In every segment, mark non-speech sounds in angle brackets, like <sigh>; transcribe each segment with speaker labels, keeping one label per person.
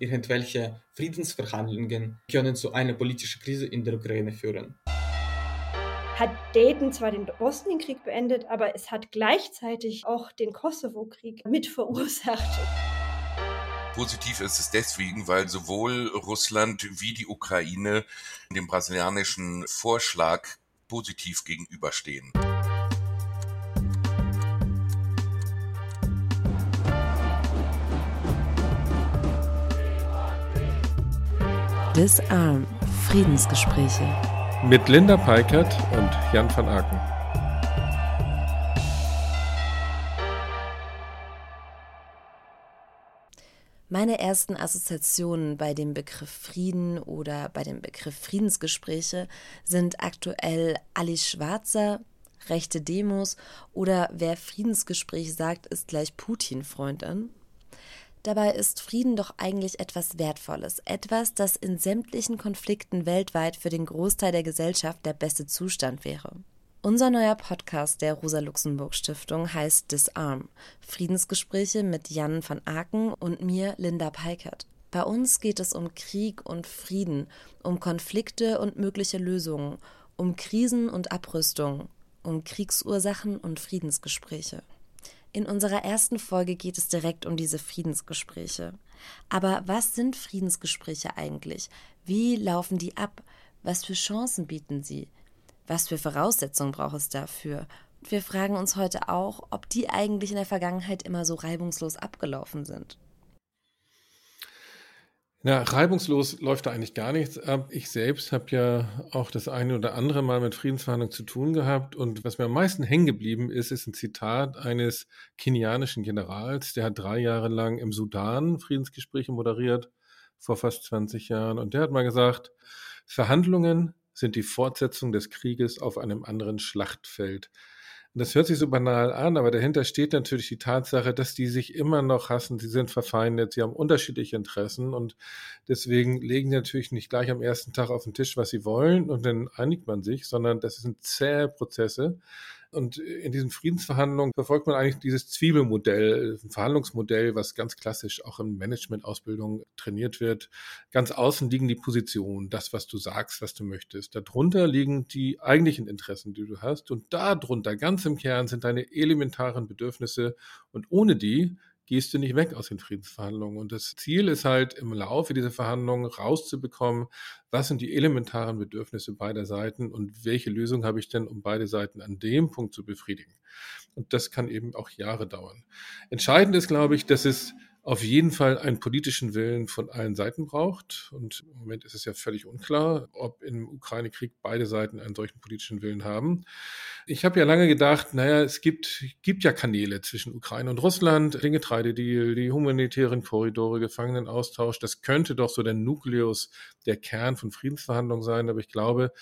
Speaker 1: Irgendwelche Friedensverhandlungen können zu einer politischen Krise in der Ukraine führen.
Speaker 2: Hat Dayton zwar den Bosnienkrieg beendet, aber es hat gleichzeitig auch den Kosovo-Krieg mit verursacht.
Speaker 3: Positiv ist es deswegen, weil sowohl Russland wie die Ukraine dem brasilianischen Vorschlag positiv gegenüberstehen.
Speaker 4: Disarm Friedensgespräche
Speaker 5: mit Linda Peikert und Jan van Aken.
Speaker 4: Meine ersten Assoziationen bei dem Begriff Frieden oder bei dem Begriff Friedensgespräche sind aktuell Alice Schwarzer, rechte Demos oder wer Friedensgespräch sagt, ist gleich Putin-Freundin. Dabei ist Frieden doch eigentlich etwas Wertvolles, etwas, das in sämtlichen Konflikten weltweit für den Großteil der Gesellschaft der beste Zustand wäre. Unser neuer Podcast der Rosa-Luxemburg-Stiftung heißt Disarm. Friedensgespräche mit Jan van Aken und mir, Linda Peikert. Bei uns geht es um Krieg und Frieden, um Konflikte und mögliche Lösungen, um Krisen und Abrüstung, um Kriegsursachen und Friedensgespräche. In unserer ersten Folge geht es direkt um diese Friedensgespräche. Aber was sind Friedensgespräche eigentlich? Wie laufen die ab? Was für Chancen bieten sie? Was für Voraussetzungen braucht es dafür? wir fragen uns heute auch, ob die eigentlich in der Vergangenheit immer so reibungslos abgelaufen sind.
Speaker 5: Ja, reibungslos läuft da eigentlich gar nichts ab. Ich selbst habe ja auch das eine oder andere Mal mit Friedensverhandlungen zu tun gehabt. Und was mir am meisten hängen geblieben ist, ist ein Zitat eines kenianischen Generals, der hat drei Jahre lang im Sudan Friedensgespräche moderiert, vor fast 20 Jahren. Und der hat mal gesagt, Verhandlungen sind die Fortsetzung des Krieges auf einem anderen Schlachtfeld. Und das hört sich so banal an, aber dahinter steht natürlich die Tatsache, dass die sich immer noch hassen, sie sind verfeindet, sie haben unterschiedliche Interessen und deswegen legen sie natürlich nicht gleich am ersten Tag auf den Tisch, was sie wollen und dann einigt man sich, sondern das sind zähe Prozesse. Und in diesen Friedensverhandlungen verfolgt man eigentlich dieses Zwiebelmodell, ein Verhandlungsmodell, was ganz klassisch auch in Managementausbildung trainiert wird. Ganz außen liegen die Positionen, das, was du sagst, was du möchtest. Darunter liegen die eigentlichen Interessen, die du hast. Und darunter, ganz im Kern, sind deine elementaren Bedürfnisse. Und ohne die gehst du nicht weg aus den Friedensverhandlungen. Und das Ziel ist halt im Laufe dieser Verhandlungen rauszubekommen, was sind die elementaren Bedürfnisse beider Seiten und welche Lösung habe ich denn, um beide Seiten an dem Punkt zu befriedigen. Und das kann eben auch Jahre dauern. Entscheidend ist, glaube ich, dass es auf jeden Fall einen politischen Willen von allen Seiten braucht. Und im Moment ist es ja völlig unklar, ob im Ukraine-Krieg beide Seiten einen solchen politischen Willen haben. Ich habe ja lange gedacht, naja, es gibt, gibt ja Kanäle zwischen Ukraine und Russland, den Getreidedeal, die humanitären Korridore, Gefangenenaustausch. Das könnte doch so der Nukleus, der Kern von Friedensverhandlungen sein. Aber ich glaube,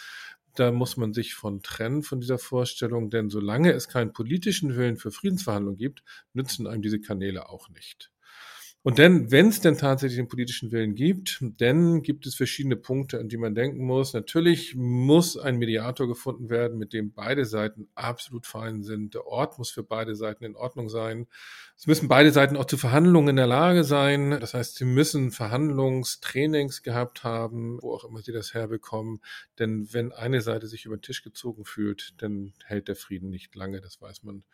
Speaker 5: da muss man sich von trennen von dieser Vorstellung, denn solange es keinen politischen Willen für Friedensverhandlungen gibt, nützen einem diese Kanäle auch nicht. Und dann, wenn es denn tatsächlich den politischen Willen gibt, dann gibt es verschiedene Punkte, an die man denken muss. Natürlich muss ein Mediator gefunden werden, mit dem beide Seiten absolut fein sind. Der Ort muss für beide Seiten in Ordnung sein. Es müssen beide Seiten auch zu Verhandlungen in der Lage sein. Das heißt, sie müssen Verhandlungstrainings gehabt haben, wo auch immer sie das herbekommen. Denn wenn eine Seite sich über den Tisch gezogen fühlt, dann hält der Frieden nicht lange, das weiß man.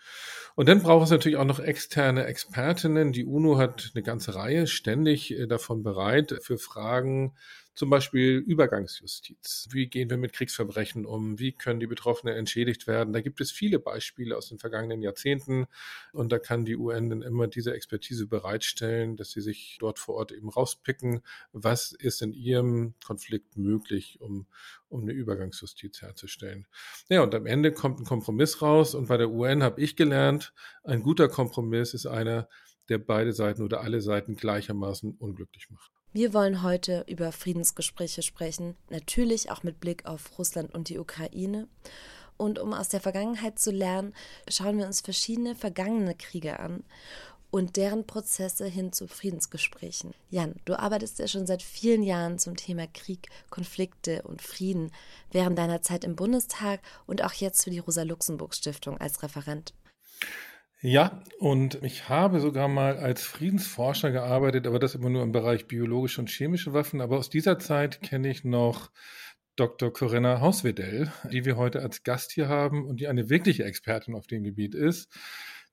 Speaker 5: Und dann braucht es natürlich auch noch externe Expertinnen. Die UNO hat eine ganze Reihe ständig äh, davon bereit, für Fragen zum Beispiel Übergangsjustiz. Wie gehen wir mit Kriegsverbrechen um? Wie können die Betroffenen entschädigt werden? Da gibt es viele Beispiele aus den vergangenen Jahrzehnten. Und da kann die UN dann immer diese Expertise bereitstellen, dass sie sich dort vor Ort eben rauspicken, was ist in ihrem Konflikt möglich, um, um eine Übergangsjustiz herzustellen. Ja, und am Ende kommt ein Kompromiss raus. Und bei der UN habe ich gelernt, ein guter Kompromiss ist einer, der beide Seiten oder alle Seiten gleichermaßen unglücklich macht.
Speaker 4: Wir wollen heute über Friedensgespräche sprechen, natürlich auch mit Blick auf Russland und die Ukraine. Und um aus der Vergangenheit zu lernen, schauen wir uns verschiedene vergangene Kriege an und deren Prozesse hin zu Friedensgesprächen. Jan, du arbeitest ja schon seit vielen Jahren zum Thema Krieg, Konflikte und Frieden während deiner Zeit im Bundestag und auch jetzt für die Rosa-Luxemburg-Stiftung als Referent.
Speaker 5: Ja, und ich habe sogar mal als Friedensforscher gearbeitet, aber das immer nur im Bereich biologische und chemische Waffen. Aber aus dieser Zeit kenne ich noch Dr. Corinna Hauswedell, die wir heute als Gast hier haben und die eine wirkliche Expertin auf dem Gebiet ist.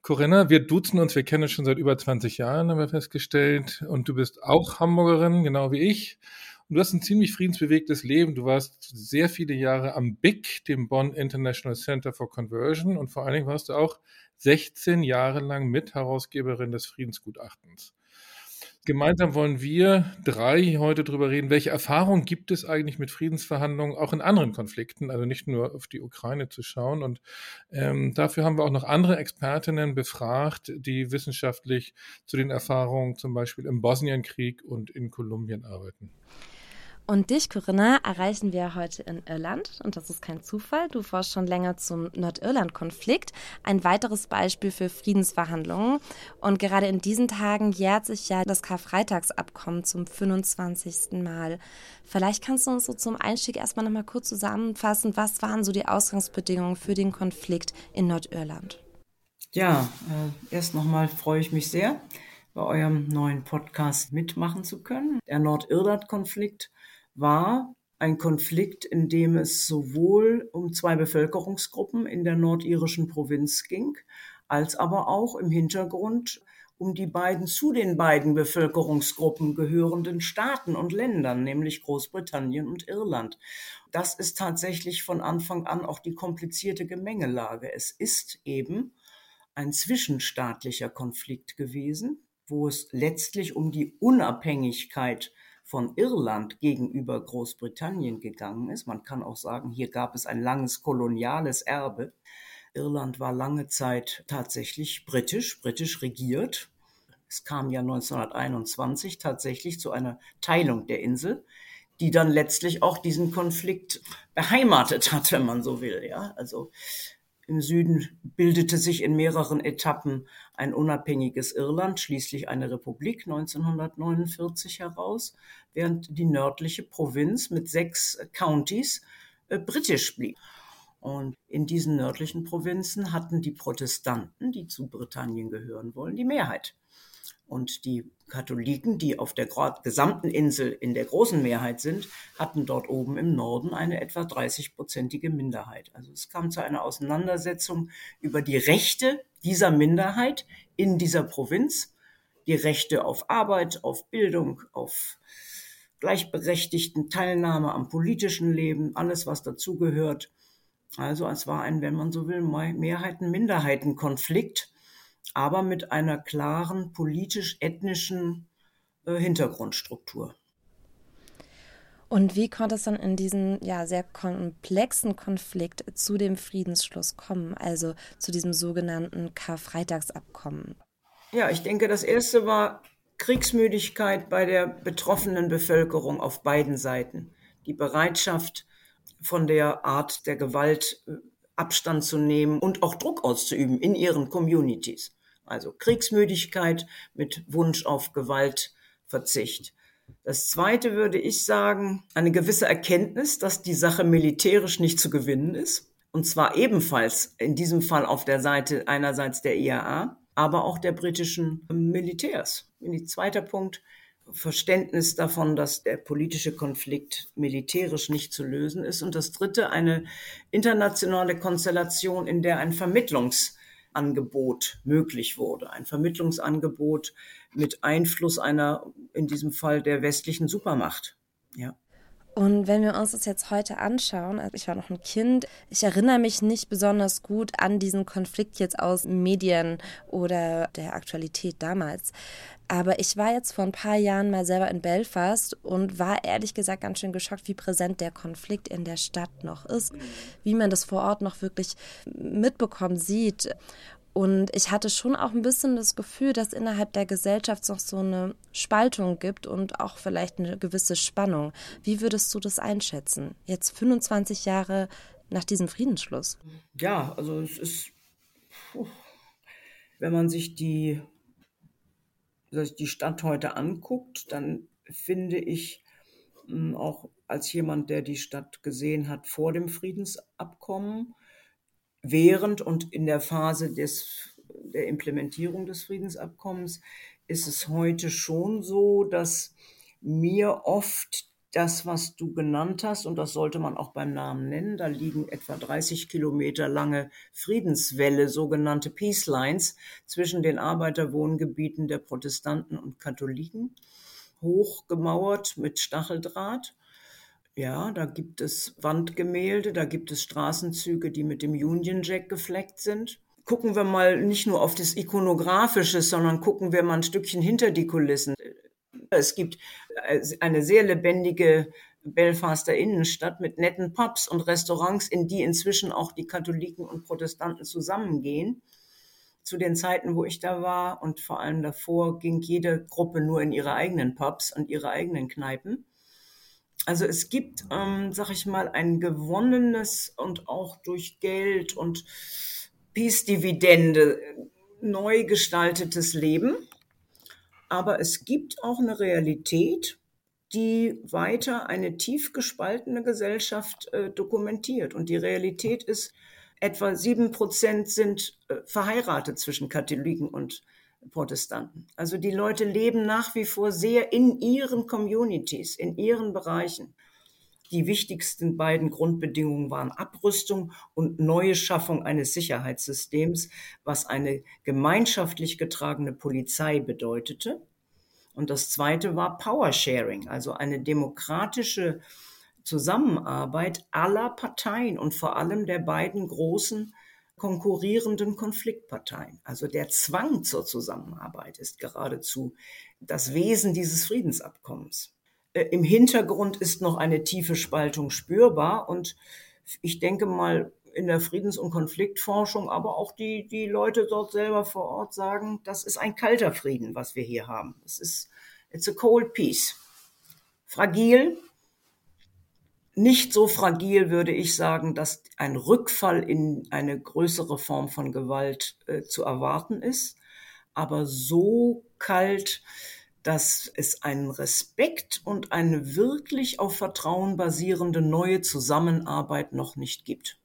Speaker 5: Corinna, wir duzen uns, wir kennen uns schon seit über 20 Jahren, haben wir festgestellt. Und du bist auch Hamburgerin, genau wie ich. Und du hast ein ziemlich friedensbewegtes Leben. Du warst sehr viele Jahre am BIC, dem Bonn International Center for Conversion. Und vor allen Dingen warst du auch 16 Jahre lang Mitherausgeberin des Friedensgutachtens. Gemeinsam wollen wir drei heute darüber reden, welche Erfahrungen gibt es eigentlich mit Friedensverhandlungen auch in anderen Konflikten, also nicht nur auf die Ukraine zu schauen. Und ähm, dafür haben wir auch noch andere Expertinnen befragt, die wissenschaftlich zu den Erfahrungen zum Beispiel im Bosnienkrieg und in Kolumbien arbeiten.
Speaker 4: Und dich, Corinna, erreichen wir heute in Irland. Und das ist kein Zufall. Du forschst schon länger zum Nordirland-Konflikt. Ein weiteres Beispiel für Friedensverhandlungen. Und gerade in diesen Tagen jährt sich ja das Karfreitagsabkommen zum 25. Mal. Vielleicht kannst du uns so zum Einstieg erstmal nochmal kurz zusammenfassen. Was waren so die Ausgangsbedingungen für den Konflikt in Nordirland?
Speaker 6: Ja, äh, erst nochmal freue ich mich sehr, bei eurem neuen Podcast mitmachen zu können. Der Nordirland-Konflikt war ein Konflikt, in dem es sowohl um zwei Bevölkerungsgruppen in der nordirischen Provinz ging, als aber auch im Hintergrund um die beiden zu den beiden Bevölkerungsgruppen gehörenden Staaten und Ländern, nämlich Großbritannien und Irland. Das ist tatsächlich von Anfang an auch die komplizierte Gemengelage. Es ist eben ein zwischenstaatlicher Konflikt gewesen, wo es letztlich um die Unabhängigkeit von Irland gegenüber Großbritannien gegangen ist. Man kann auch sagen, hier gab es ein langes koloniales Erbe. Irland war lange Zeit tatsächlich britisch, britisch regiert. Es kam ja 1921 tatsächlich zu einer Teilung der Insel, die dann letztlich auch diesen Konflikt beheimatet hat, wenn man so will. Ja, also im Süden bildete sich in mehreren Etappen ein unabhängiges Irland, schließlich eine Republik 1949 heraus, während die nördliche Provinz mit sechs Countys äh, britisch blieb. Und in diesen nördlichen Provinzen hatten die Protestanten, die zu Britannien gehören wollen, die Mehrheit. Und die Katholiken, die auf der gesamten Insel in der großen Mehrheit sind, hatten dort oben im Norden eine etwa 30-prozentige Minderheit. Also es kam zu einer Auseinandersetzung über die Rechte dieser Minderheit in dieser Provinz, die Rechte auf Arbeit, auf Bildung, auf gleichberechtigten Teilnahme am politischen Leben, alles was dazugehört. Also es war ein, wenn man so will, Mehrheiten-Minderheiten-Konflikt aber mit einer klaren politisch-ethnischen äh, Hintergrundstruktur.
Speaker 4: Und wie konnte es dann in diesem ja, sehr komplexen Konflikt zu dem Friedensschluss kommen, also zu diesem sogenannten Karfreitagsabkommen?
Speaker 6: Ja, ich denke, das erste war Kriegsmüdigkeit bei der betroffenen Bevölkerung auf beiden Seiten. Die Bereitschaft, von der Art der Gewalt äh, Abstand zu nehmen und auch Druck auszuüben in ihren Communities. Also Kriegsmüdigkeit mit Wunsch auf Gewaltverzicht. Das zweite würde ich sagen, eine gewisse Erkenntnis, dass die Sache militärisch nicht zu gewinnen ist. Und zwar ebenfalls in diesem Fall auf der Seite einerseits der IAA, aber auch der britischen Militärs. Und zweiter Punkt, Verständnis davon, dass der politische Konflikt militärisch nicht zu lösen ist. Und das dritte, eine internationale Konstellation, in der ein Vermittlungs Angebot möglich wurde. Ein Vermittlungsangebot mit Einfluss einer, in diesem Fall der westlichen Supermacht. Ja.
Speaker 4: Und wenn wir uns das jetzt heute anschauen, also ich war noch ein Kind, ich erinnere mich nicht besonders gut an diesen Konflikt jetzt aus Medien oder der Aktualität damals. Aber ich war jetzt vor ein paar Jahren mal selber in Belfast und war ehrlich gesagt ganz schön geschockt, wie präsent der Konflikt in der Stadt noch ist, wie man das vor Ort noch wirklich mitbekommt, sieht. Und ich hatte schon auch ein bisschen das Gefühl, dass innerhalb der Gesellschaft noch so eine Spaltung gibt und auch vielleicht eine gewisse Spannung. Wie würdest du das einschätzen? Jetzt 25 Jahre nach diesem Friedensschluss.
Speaker 6: Ja, also es ist, wenn man sich die die Stadt heute anguckt, dann finde ich hm, auch als jemand, der die Stadt gesehen hat vor dem Friedensabkommen, während und in der Phase des der Implementierung des Friedensabkommens ist es heute schon so, dass mir oft das, was du genannt hast, und das sollte man auch beim Namen nennen, da liegen etwa 30 Kilometer lange Friedenswelle, sogenannte Peace Lines, zwischen den Arbeiterwohngebieten der Protestanten und Katholiken, hochgemauert mit Stacheldraht. Ja, da gibt es Wandgemälde, da gibt es Straßenzüge, die mit dem Union Jack gefleckt sind. Gucken wir mal nicht nur auf das Ikonografische, sondern gucken wir mal ein Stückchen hinter die Kulissen. Es gibt äh, eine sehr lebendige Belfaster Innenstadt mit netten Pubs und Restaurants, in die inzwischen auch die Katholiken und Protestanten zusammengehen. Zu den Zeiten, wo ich da war und vor allem davor, ging jede Gruppe nur in ihre eigenen Pubs und ihre eigenen Kneipen. Also es gibt, ähm, sag ich mal, ein gewonnenes und auch durch Geld und Peace-Dividende neu gestaltetes Leben aber es gibt auch eine Realität, die weiter eine tief gespaltene Gesellschaft äh, dokumentiert. Und die Realität ist, etwa sieben Prozent sind äh, verheiratet zwischen Katholiken und Protestanten. Also die Leute leben nach wie vor sehr in ihren Communities, in ihren Bereichen. Die wichtigsten beiden Grundbedingungen waren Abrüstung und neue Schaffung eines Sicherheitssystems, was eine gemeinschaftlich getragene Polizei bedeutete. Und das zweite war Power Sharing, also eine demokratische Zusammenarbeit aller Parteien und vor allem der beiden großen konkurrierenden Konfliktparteien. Also der Zwang zur Zusammenarbeit ist geradezu das Wesen dieses Friedensabkommens. Äh, Im Hintergrund ist noch eine tiefe Spaltung spürbar und ich denke mal, in der Friedens- und Konfliktforschung, aber auch die, die Leute dort selber vor Ort sagen, das ist ein kalter Frieden, was wir hier haben. Es ist, it's a cold peace. Fragil, nicht so fragil würde ich sagen, dass ein Rückfall in eine größere Form von Gewalt äh, zu erwarten ist, aber so kalt, dass es einen Respekt und eine wirklich auf Vertrauen basierende neue Zusammenarbeit noch nicht gibt.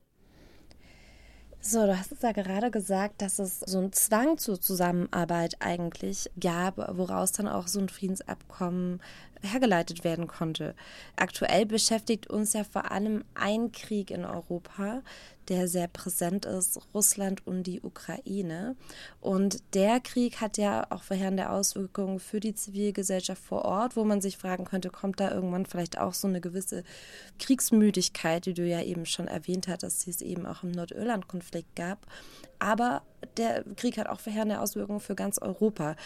Speaker 4: So, du hast es ja gerade gesagt, dass es so einen Zwang zur Zusammenarbeit eigentlich gab, woraus dann auch so ein Friedensabkommen hergeleitet werden konnte. Aktuell beschäftigt uns ja vor allem ein Krieg in Europa, der sehr präsent ist, Russland und die Ukraine. Und der Krieg hat ja auch verheerende Auswirkungen für die Zivilgesellschaft vor Ort, wo man sich fragen könnte, kommt da irgendwann vielleicht auch so eine gewisse Kriegsmüdigkeit, die du ja eben schon erwähnt hattest, die es eben auch im Nordirland-Konflikt gab. Aber der Krieg hat auch verheerende Auswirkungen für ganz Europa.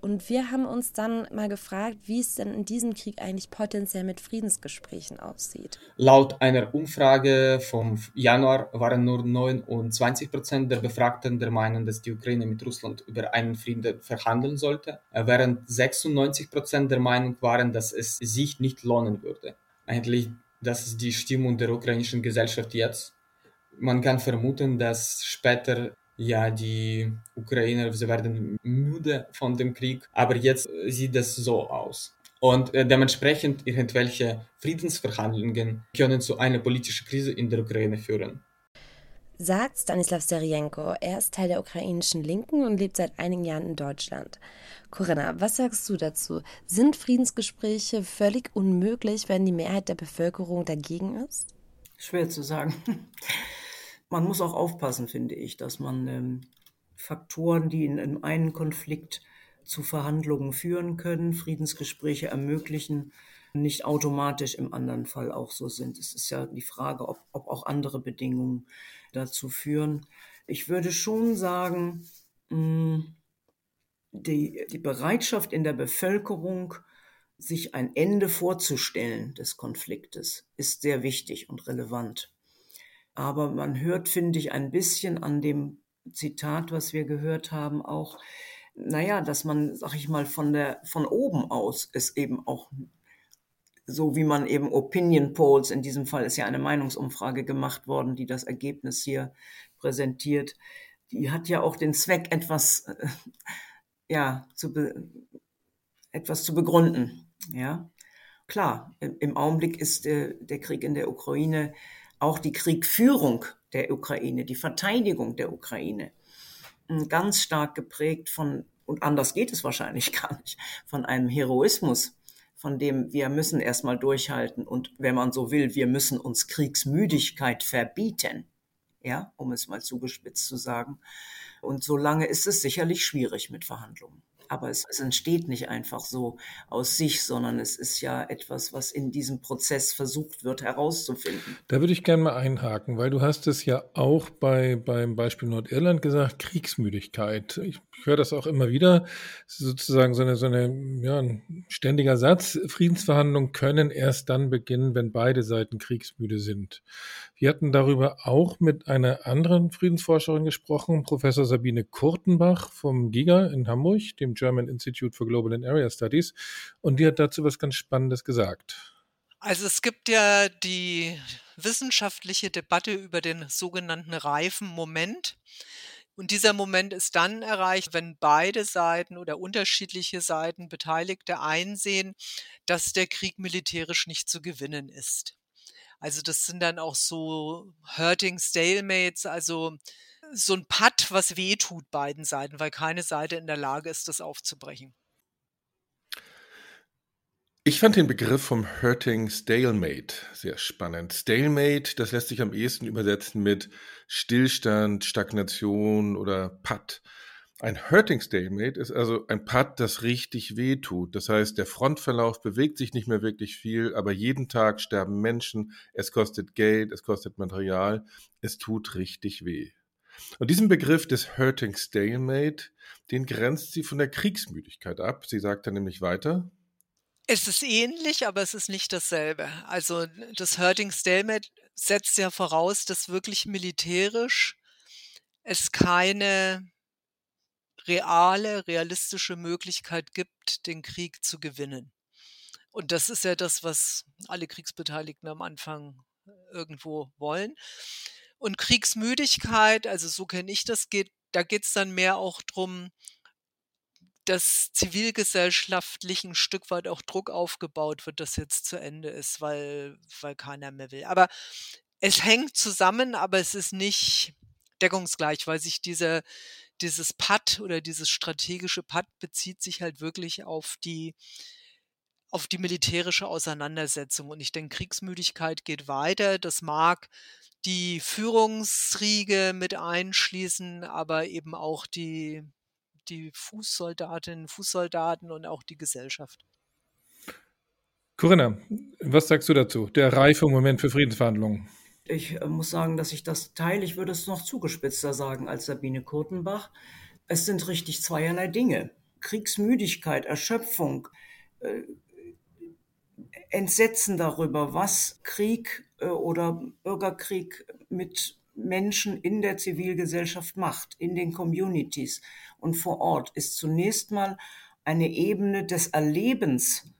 Speaker 4: Und wir haben uns dann mal gefragt, wie es denn in diesem Krieg eigentlich potenziell mit Friedensgesprächen aussieht.
Speaker 1: Laut einer Umfrage vom Januar waren nur 29 Prozent der Befragten der Meinung, dass die Ukraine mit Russland über einen Frieden verhandeln sollte, während 96 Prozent der Meinung waren, dass es sich nicht lohnen würde. Eigentlich, das ist die Stimmung der ukrainischen Gesellschaft jetzt. Man kann vermuten, dass später ja, die Ukrainer, sie werden müde von dem Krieg, aber jetzt sieht es so aus. Und äh, dementsprechend irgendwelche Friedensverhandlungen können zu einer politischen Krise in der Ukraine führen.
Speaker 4: Sagt Stanislav Serienko. Er ist Teil der ukrainischen Linken und lebt seit einigen Jahren in Deutschland. Corinna, was sagst du dazu? Sind Friedensgespräche völlig unmöglich, wenn die Mehrheit der Bevölkerung dagegen ist?
Speaker 6: Schwer zu sagen <laughs> man muss auch aufpassen, finde ich, dass man ähm, Faktoren, die in, in einen Konflikt zu Verhandlungen führen können, Friedensgespräche ermöglichen, nicht automatisch im anderen Fall auch so sind. Es ist ja die Frage, ob, ob auch andere Bedingungen dazu führen. Ich würde schon sagen, mh, die, die Bereitschaft in der Bevölkerung, sich ein Ende vorzustellen des Konfliktes, ist sehr wichtig und relevant. Aber man hört, finde ich, ein bisschen an dem Zitat, was wir gehört haben, auch, naja, dass man, sag ich mal, von der, von oben aus es eben auch so wie man eben Opinion Polls, in diesem Fall ist ja eine Meinungsumfrage gemacht worden, die das Ergebnis hier präsentiert, die hat ja auch den Zweck, etwas, äh, ja, zu etwas zu begründen, ja. Klar, im Augenblick ist der, der Krieg in der Ukraine auch die Kriegführung der Ukraine, die Verteidigung der Ukraine hm, ganz stark geprägt von, und anders geht es wahrscheinlich <laughs> gar nicht, von einem Heroismus, von dem wir müssen erstmal durchhalten und wenn man so will, wir müssen uns Kriegsmüdigkeit verbieten, ja, um es mal zugespitzt zu sagen. Und solange ist es sicherlich schwierig mit Verhandlungen aber es, es, entsteht nicht einfach so aus sich, sondern es ist ja etwas, was in diesem Prozess versucht wird herauszufinden.
Speaker 5: Da würde ich gerne mal einhaken, weil du hast es ja auch bei, beim Beispiel Nordirland gesagt, Kriegsmüdigkeit. Ich, ich höre das auch immer wieder, sozusagen so eine, so eine, ja, ein ständiger Satz. Friedensverhandlungen können erst dann beginnen, wenn beide Seiten kriegsmüde sind. Wir hatten darüber auch mit einer anderen Friedensforscherin gesprochen, Professor Sabine Kurtenbach vom GIGA in Hamburg, dem German Institute for Global and Area Studies. Und die hat dazu was ganz Spannendes gesagt.
Speaker 7: Also es gibt ja die wissenschaftliche Debatte über den sogenannten reifen Moment. Und dieser Moment ist dann erreicht, wenn beide Seiten oder unterschiedliche Seiten Beteiligte einsehen, dass der Krieg militärisch nicht zu gewinnen ist. Also das sind dann auch so Hurting Stalemates, also so ein Putt, was weh tut beiden Seiten, weil keine Seite in der Lage ist, das aufzubrechen.
Speaker 5: Ich fand den Begriff vom Hurting Stalemate sehr spannend. Stalemate, das lässt sich am ehesten übersetzen mit Stillstand, Stagnation oder Putt. Ein Hurting Stalemate ist also ein Putt, das richtig weh tut. Das heißt, der Frontverlauf bewegt sich nicht mehr wirklich viel, aber jeden Tag sterben Menschen, es kostet Geld, es kostet Material, es tut richtig weh. Und diesen Begriff des Hurting Stalemate, den grenzt sie von der Kriegsmüdigkeit ab. Sie sagt dann nämlich weiter.
Speaker 7: Es ist ähnlich, aber es ist nicht dasselbe. Also das Hurting Stalemate setzt ja voraus, dass wirklich militärisch es keine reale, realistische Möglichkeit gibt, den Krieg zu gewinnen. Und das ist ja das, was alle Kriegsbeteiligten am Anfang irgendwo wollen. Und Kriegsmüdigkeit, also so kenne ich das, geht, da geht es dann mehr auch drum, dass zivilgesellschaftlich ein Stück weit auch Druck aufgebaut wird, dass jetzt zu Ende ist, weil, weil keiner mehr will. Aber es hängt zusammen, aber es ist nicht deckungsgleich, weil sich diese, dieses Pad oder dieses strategische Pad bezieht sich halt wirklich auf die, auf die militärische Auseinandersetzung. Und ich denke, Kriegsmüdigkeit geht weiter. Das mag die Führungsriege mit einschließen, aber eben auch die, die Fußsoldatinnen, Fußsoldaten und auch die Gesellschaft.
Speaker 5: Corinna, was sagst du dazu? Der reife Moment für Friedensverhandlungen.
Speaker 6: Ich äh, muss sagen, dass ich das teile. Ich würde es noch zugespitzter sagen als Sabine Kurtenbach. Es sind richtig zweierlei Dinge. Kriegsmüdigkeit, Erschöpfung, äh, Entsetzen darüber, was Krieg oder Bürgerkrieg mit Menschen in der Zivilgesellschaft macht, in den Communities und vor Ort, ist zunächst mal eine Ebene des Erlebens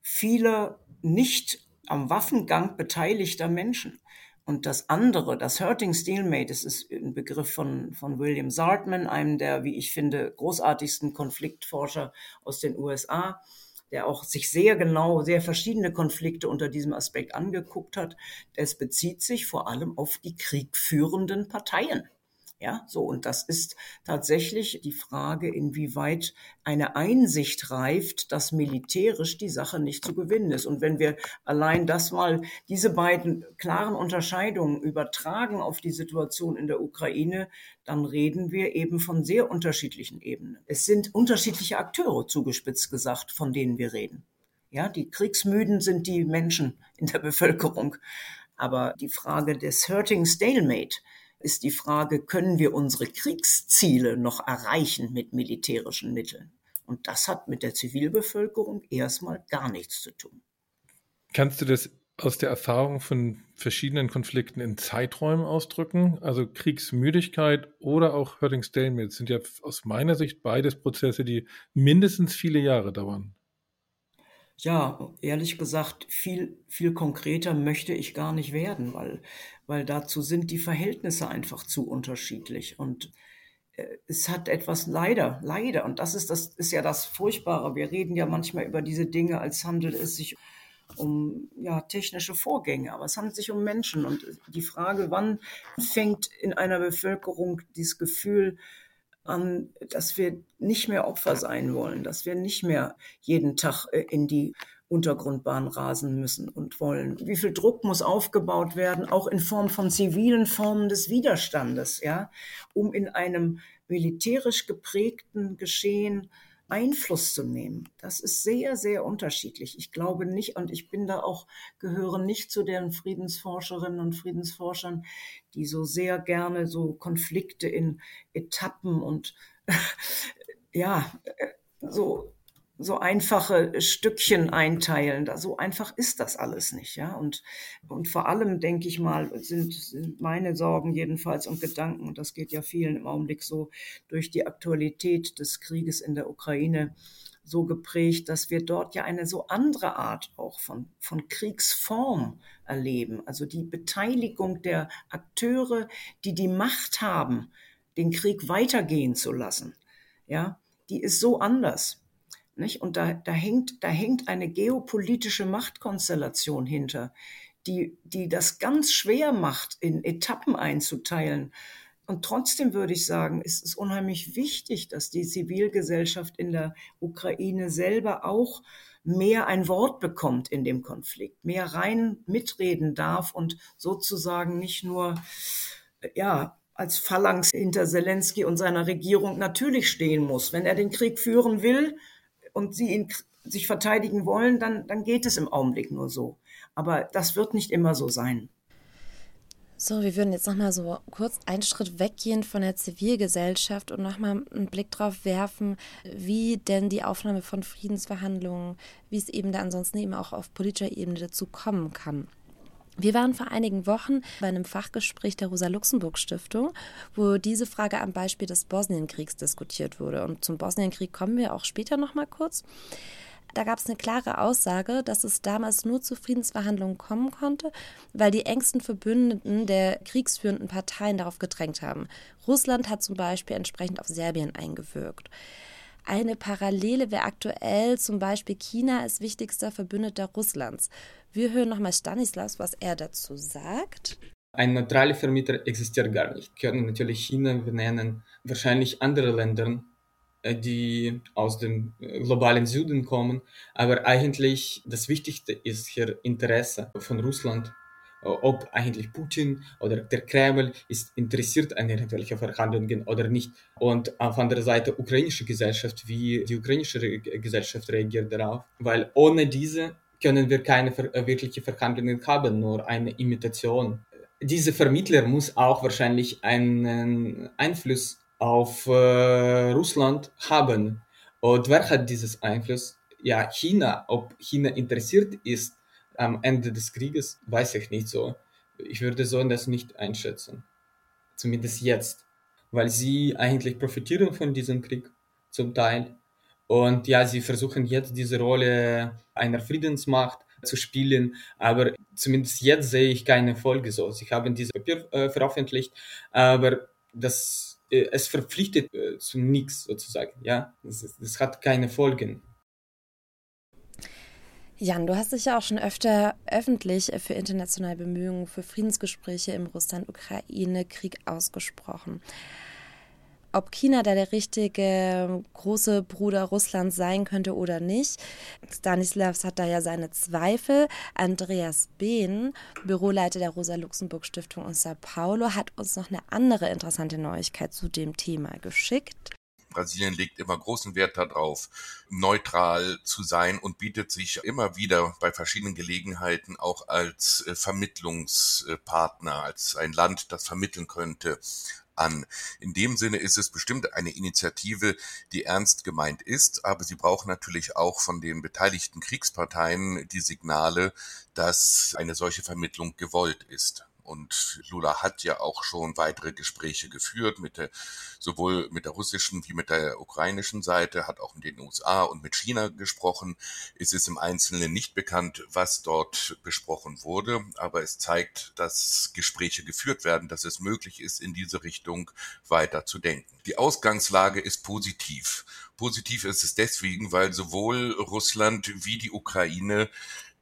Speaker 6: vieler nicht am Waffengang beteiligter Menschen. Und das andere, das Hurting Steelmate, das ist ein Begriff von, von William Sartman, einem der, wie ich finde, großartigsten Konfliktforscher aus den USA, der auch sich sehr genau, sehr verschiedene Konflikte unter diesem Aspekt angeguckt hat. Es bezieht sich vor allem auf die kriegführenden Parteien. Ja, so. Und das ist tatsächlich die Frage, inwieweit eine Einsicht reift, dass militärisch die Sache nicht zu gewinnen ist. Und wenn wir allein das mal, diese beiden klaren Unterscheidungen übertragen auf die Situation in der Ukraine, dann reden wir eben von sehr unterschiedlichen Ebenen. Es sind unterschiedliche Akteure, zugespitzt gesagt, von denen wir reden. Ja, die Kriegsmüden sind die Menschen in der Bevölkerung. Aber die Frage des Hurting Stalemate, ist die Frage, können wir unsere Kriegsziele noch erreichen mit militärischen Mitteln? Und das hat mit der Zivilbevölkerung erstmal gar nichts zu tun.
Speaker 5: Kannst du das aus der Erfahrung von verschiedenen Konflikten in Zeiträumen ausdrücken? Also Kriegsmüdigkeit oder auch Hurting Stalemate sind ja aus meiner Sicht beides Prozesse, die mindestens viele Jahre dauern.
Speaker 6: Ja, ehrlich gesagt, viel, viel konkreter möchte ich gar nicht werden, weil, weil dazu sind die Verhältnisse einfach zu unterschiedlich. Und äh, es hat etwas leider, leider, und das ist, das ist ja das Furchtbare. Wir reden ja manchmal über diese Dinge, als handelt es sich um ja, technische Vorgänge, aber es handelt sich um Menschen. Und die Frage, wann fängt in einer Bevölkerung dieses Gefühl an, dass wir nicht mehr Opfer sein wollen, dass wir nicht mehr jeden Tag äh, in die Untergrundbahn rasen müssen und wollen. Wie viel Druck muss aufgebaut werden, auch in Form von zivilen Formen des Widerstandes, ja, um in einem militärisch geprägten Geschehen Einfluss zu nehmen. Das ist sehr, sehr unterschiedlich. Ich glaube nicht, und ich bin da auch, gehöre nicht zu den Friedensforscherinnen und Friedensforschern, die so sehr gerne so Konflikte in Etappen und <laughs> ja, äh, so so einfache Stückchen einteilen. So einfach ist das alles nicht, ja. Und, und vor allem, denke ich mal, sind, sind meine Sorgen jedenfalls und Gedanken, und das geht ja vielen im Augenblick so, durch die Aktualität des Krieges in der Ukraine so geprägt, dass wir dort ja eine so andere Art auch von, von Kriegsform erleben. Also die Beteiligung der Akteure, die die Macht haben, den Krieg weitergehen zu lassen, ja, die ist so anders. Nicht? Und da, da, hängt, da hängt eine geopolitische Machtkonstellation hinter, die, die das ganz schwer macht, in Etappen einzuteilen. Und trotzdem würde ich sagen, ist es unheimlich wichtig, dass die Zivilgesellschaft in der Ukraine selber auch mehr ein Wort bekommt in dem Konflikt, mehr rein mitreden darf und sozusagen nicht nur, ja, als Phalanx hinter Zelensky und seiner Regierung natürlich stehen muss. Wenn er den Krieg führen will, und sie ihn, sich verteidigen wollen, dann, dann geht es im Augenblick nur so. Aber das wird nicht immer so sein.
Speaker 4: So, wir würden jetzt nochmal so kurz einen Schritt weggehen von der Zivilgesellschaft und nochmal einen Blick drauf werfen, wie denn die Aufnahme von Friedensverhandlungen, wie es eben da ansonsten eben auch auf politischer Ebene dazu kommen kann. Wir waren vor einigen Wochen bei einem Fachgespräch der Rosa-Luxemburg-Stiftung, wo diese Frage am Beispiel des Bosnienkriegs diskutiert wurde. Und zum Bosnienkrieg kommen wir auch später noch mal kurz. Da gab es eine klare Aussage, dass es damals nur zu Friedensverhandlungen kommen konnte, weil die engsten Verbündeten der kriegsführenden Parteien darauf gedrängt haben. Russland hat zum Beispiel entsprechend auf Serbien eingewirkt. Eine Parallele wäre aktuell zum Beispiel China als wichtigster Verbündeter Russlands. Wir hören nochmal Stanislaus, was er dazu sagt.
Speaker 1: Ein neutraler Vermieter existiert gar nicht. Können natürlich China benennen, wahrscheinlich andere Länder, äh, die aus dem äh, globalen Süden kommen. Aber eigentlich das Wichtigste ist hier Interesse von Russland. Ob eigentlich Putin oder der Kreml ist interessiert an irgendwelchen Verhandlungen oder nicht. Und auf anderer Seite ukrainische Gesellschaft, wie die ukrainische Gesellschaft reagiert darauf. Weil ohne diese können wir keine äh, wirkliche Verhandlungen haben, nur eine Imitation. Diese Vermittler muss auch wahrscheinlich einen Einfluss auf äh, Russland haben. Und wer hat dieses Einfluss? Ja, China. Ob China interessiert ist am Ende des Krieges, weiß ich nicht so. Ich würde so das nicht einschätzen. Zumindest jetzt. Weil sie eigentlich profitieren von diesem Krieg zum Teil und ja, sie versuchen jetzt diese Rolle einer Friedensmacht zu spielen, aber zumindest jetzt sehe ich keine Folge so. Sie haben dieses Papier äh, veröffentlicht, aber das, äh, es verpflichtet äh, zu nichts sozusagen. Ja, das, das hat keine Folgen.
Speaker 4: Jan, du hast dich ja auch schon öfter öffentlich für internationale Bemühungen für Friedensgespräche im Russland-Ukraine-Krieg ausgesprochen. Ob China da der richtige große Bruder Russlands sein könnte oder nicht, Stanislavs hat da ja seine Zweifel. Andreas Behn, Büroleiter der Rosa-Luxemburg-Stiftung in Sao Paulo, hat uns noch eine andere interessante Neuigkeit zu dem Thema geschickt.
Speaker 3: Brasilien legt immer großen Wert darauf, neutral zu sein und bietet sich immer wieder bei verschiedenen Gelegenheiten auch als äh, Vermittlungspartner, als ein Land, das vermitteln könnte an. In dem Sinne ist es bestimmt eine Initiative, die ernst gemeint ist, aber sie braucht natürlich auch von den beteiligten Kriegsparteien die Signale, dass eine solche Vermittlung gewollt ist. Und Lula hat ja auch schon weitere Gespräche geführt mit der, sowohl mit der russischen wie mit der ukrainischen Seite, hat auch mit den USA und mit China gesprochen. Es ist im Einzelnen nicht bekannt, was dort besprochen wurde, aber es zeigt, dass Gespräche geführt werden, dass es möglich ist, in diese Richtung weiter zu denken. Die Ausgangslage ist positiv. Positiv ist es deswegen, weil sowohl Russland wie die Ukraine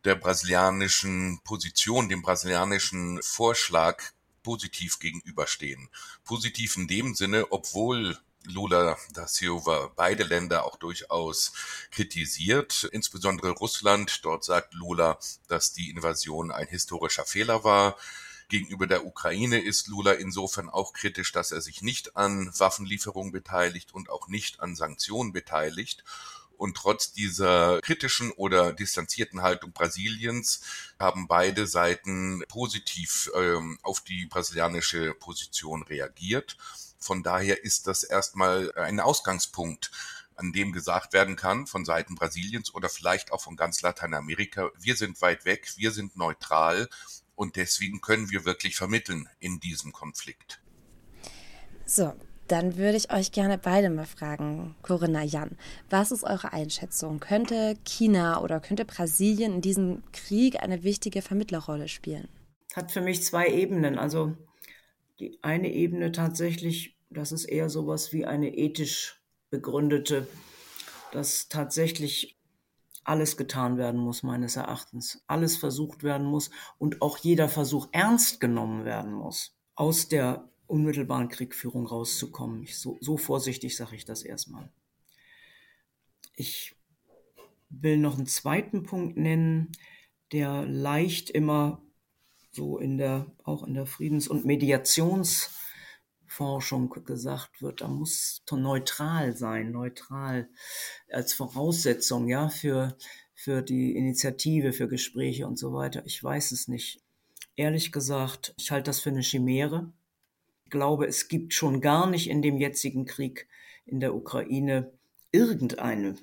Speaker 3: der brasilianischen Position, dem brasilianischen Vorschlag positiv gegenüberstehen. Positiv in dem Sinne, obwohl Lula da Silva beide Länder auch durchaus kritisiert, insbesondere Russland. Dort sagt Lula, dass die Invasion ein historischer Fehler war. Gegenüber der Ukraine ist Lula insofern auch kritisch, dass er sich nicht an Waffenlieferungen beteiligt und auch nicht an Sanktionen beteiligt. Und trotz dieser kritischen oder distanzierten Haltung Brasiliens haben beide Seiten positiv ähm, auf die brasilianische Position reagiert. Von daher ist das erstmal ein Ausgangspunkt, an dem gesagt werden kann von Seiten Brasiliens oder vielleicht auch von ganz Lateinamerika, wir sind weit weg, wir sind neutral und deswegen können wir wirklich vermitteln in diesem Konflikt.
Speaker 4: So, dann würde ich euch gerne beide mal fragen, Corinna Jan, was ist eure Einschätzung? Könnte China oder könnte Brasilien in diesem Krieg eine wichtige Vermittlerrolle spielen?
Speaker 6: Hat für mich zwei Ebenen. Also die eine Ebene tatsächlich, das ist eher sowas wie eine ethisch begründete, dass tatsächlich alles getan werden muss, meines Erachtens. Alles versucht werden muss und auch jeder Versuch ernst genommen werden muss, aus der unmittelbaren Kriegführung rauszukommen. Ich, so, so vorsichtig sage ich das erstmal. Ich will noch einen zweiten Punkt nennen, der leicht immer so in der, auch in der Friedens- und Mediationsforschung gesagt wird, da muss neutral sein, neutral als Voraussetzung, ja, für, für die Initiative, für Gespräche und so weiter. Ich weiß es nicht. Ehrlich gesagt, ich halte das für eine Chimäre. Ich glaube, es gibt schon gar nicht in dem jetzigen Krieg in der Ukraine irgendeine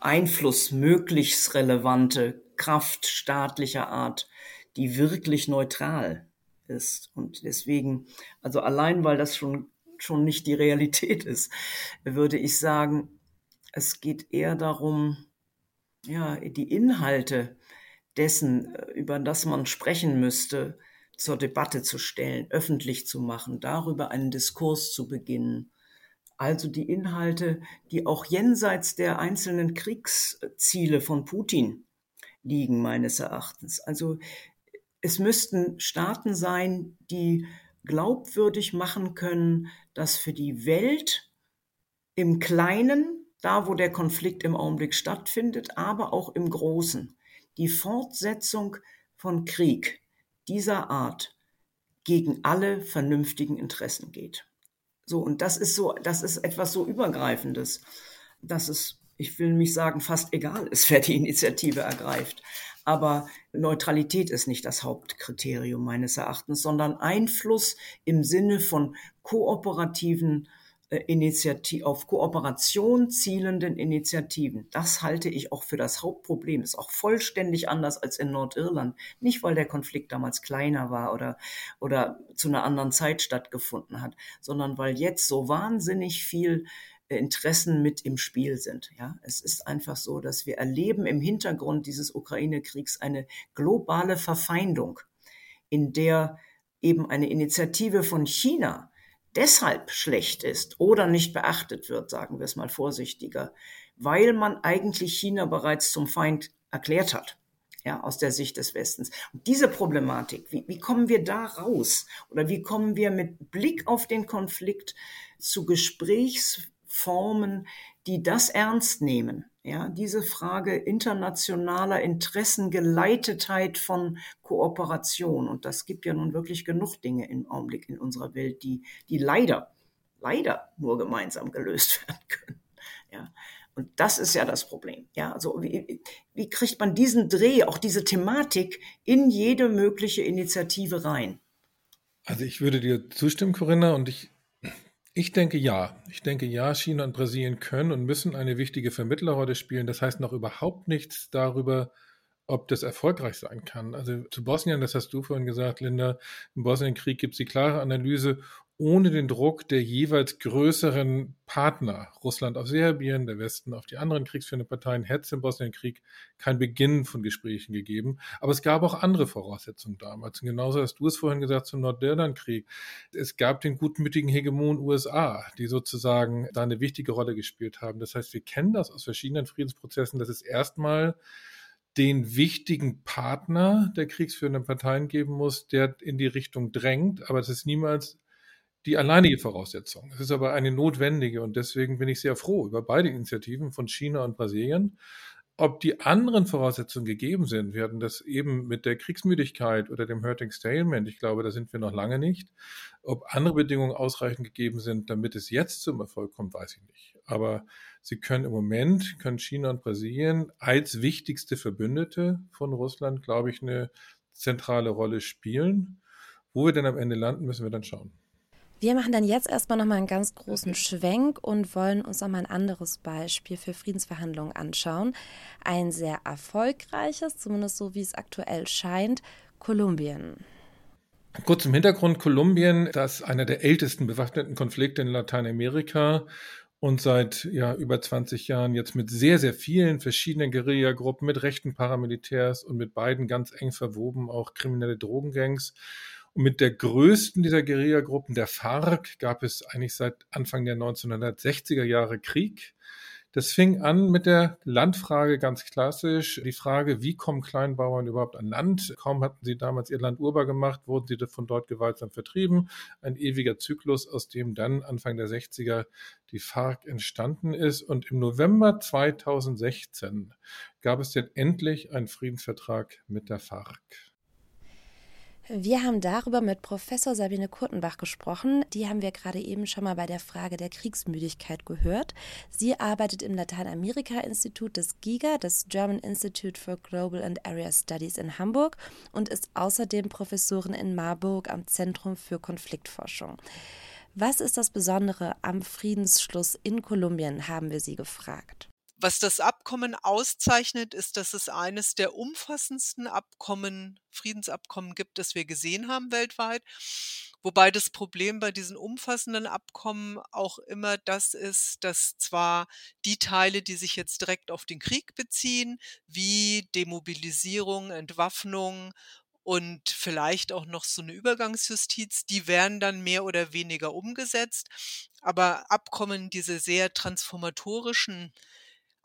Speaker 6: Einfluss möglichst relevante Kraft staatlicher Art, die wirklich neutral ist. Und deswegen, also allein weil das schon, schon nicht die Realität ist, würde ich sagen, es geht eher darum, ja, die Inhalte dessen, über das man sprechen müsste, zur Debatte zu stellen, öffentlich zu machen, darüber einen Diskurs zu beginnen. Also die Inhalte, die auch jenseits der einzelnen Kriegsziele von Putin liegen, meines Erachtens. Also es müssten Staaten sein, die glaubwürdig machen können, dass für die Welt im Kleinen, da wo der Konflikt im Augenblick stattfindet, aber auch im Großen, die Fortsetzung von Krieg dieser Art gegen alle vernünftigen Interessen geht. So, und das ist so, das ist etwas so Übergreifendes, dass es, ich will mich sagen, fast egal ist, <laughs> wer die Initiative ergreift. Aber Neutralität ist nicht das Hauptkriterium meines Erachtens, sondern Einfluss im Sinne von kooperativen Initiativ auf Kooperation zielenden Initiativen. Das halte ich auch für das Hauptproblem. Ist auch vollständig anders als in Nordirland. Nicht, weil der Konflikt damals kleiner war oder, oder zu einer anderen Zeit stattgefunden hat, sondern weil jetzt so wahnsinnig viel Interessen mit im Spiel sind. Ja, es ist einfach so, dass wir erleben im Hintergrund dieses Ukraine-Kriegs eine globale Verfeindung, in der eben eine Initiative von China deshalb schlecht ist oder nicht beachtet wird, sagen wir es mal vorsichtiger, weil man eigentlich China bereits zum Feind erklärt hat. Ja, aus der Sicht des Westens. Und diese Problematik, wie, wie kommen wir da raus? Oder wie kommen wir mit Blick auf den Konflikt zu Gesprächs Formen, die das ernst nehmen. Ja, diese Frage internationaler Interessengeleitetheit von Kooperation. Und das gibt ja nun wirklich genug Dinge im Augenblick in unserer Welt, die, die leider, leider nur gemeinsam gelöst <laughs> werden können. Ja. Und das ist ja das Problem. Ja, also wie, wie kriegt man diesen Dreh, auch diese Thematik in jede mögliche Initiative rein?
Speaker 5: Also ich würde dir zustimmen, Corinna, und ich ich denke ja. Ich denke ja, China und Brasilien können und müssen eine wichtige Vermittlerrolle spielen. Das heißt noch überhaupt nichts darüber, ob das erfolgreich sein kann. Also zu Bosnien, das hast du vorhin gesagt, Linda, im Bosnienkrieg gibt es die klare Analyse, ohne den Druck der jeweils größeren Partner, Russland auf Serbien, der Westen auf die anderen kriegsführenden Parteien, hätte es im Bosnienkrieg kein Beginn von Gesprächen gegeben. Aber es gab auch andere Voraussetzungen damals. Und genauso hast du es vorhin gesagt zum Nordirlandkrieg. Es gab den gutmütigen Hegemon USA, die sozusagen da eine wichtige Rolle gespielt haben. Das heißt, wir kennen das aus verschiedenen Friedensprozessen, dass es erstmal den wichtigen Partner der kriegsführenden Parteien geben muss, der in die Richtung drängt, aber es ist niemals die alleinige Voraussetzung. Es ist aber eine notwendige und deswegen bin ich sehr froh über beide Initiativen von China und Brasilien. Ob die anderen Voraussetzungen gegeben sind, wir hatten das eben mit der Kriegsmüdigkeit oder dem Hurting Stalemate, ich glaube, da sind wir noch lange nicht. Ob andere Bedingungen ausreichend gegeben sind, damit es jetzt zum Erfolg kommt, weiß ich nicht. Aber sie können im Moment, können China und Brasilien als wichtigste Verbündete von Russland, glaube ich, eine zentrale Rolle spielen. Wo wir denn am Ende landen, müssen wir dann schauen.
Speaker 4: Wir machen dann jetzt erstmal nochmal einen ganz großen Schwenk und wollen uns nochmal ein anderes Beispiel für Friedensverhandlungen anschauen. Ein sehr erfolgreiches, zumindest so wie es aktuell scheint, Kolumbien.
Speaker 5: Kurz im Hintergrund, Kolumbien, das ist einer der ältesten bewaffneten Konflikte in Lateinamerika und seit ja, über 20 Jahren jetzt mit sehr, sehr vielen verschiedenen Guerillagruppen, mit rechten Paramilitärs und mit beiden ganz eng verwoben, auch kriminelle Drogengangs. Und mit der größten dieser Guerillagruppen, der FARC, gab es eigentlich seit Anfang der 1960er Jahre Krieg. Das fing an mit der Landfrage ganz klassisch. Die Frage, wie kommen Kleinbauern überhaupt an Land? Kaum hatten sie damals ihr Land urbar gemacht, wurden sie von dort gewaltsam vertrieben. Ein ewiger Zyklus, aus dem dann Anfang der 60er die FARC entstanden ist. Und im November 2016 gab es dann endlich einen Friedensvertrag mit der FARC.
Speaker 4: Wir haben darüber mit Professor Sabine Kurtenbach gesprochen. Die haben wir gerade eben schon mal bei der Frage der Kriegsmüdigkeit gehört. Sie arbeitet im Lateinamerika-Institut des GIGA, des German Institute for Global and Area Studies in Hamburg und ist außerdem Professorin in Marburg am Zentrum für Konfliktforschung. Was ist das Besondere am Friedensschluss in Kolumbien, haben wir sie gefragt.
Speaker 7: Was das Abkommen auszeichnet, ist, dass es eines der umfassendsten Abkommen, Friedensabkommen gibt, das wir gesehen haben weltweit. Wobei das Problem bei diesen umfassenden Abkommen auch immer das ist, dass zwar die Teile, die sich jetzt direkt auf den Krieg beziehen, wie Demobilisierung, Entwaffnung und vielleicht auch noch so eine Übergangsjustiz, die werden dann mehr oder weniger umgesetzt. Aber Abkommen, diese sehr transformatorischen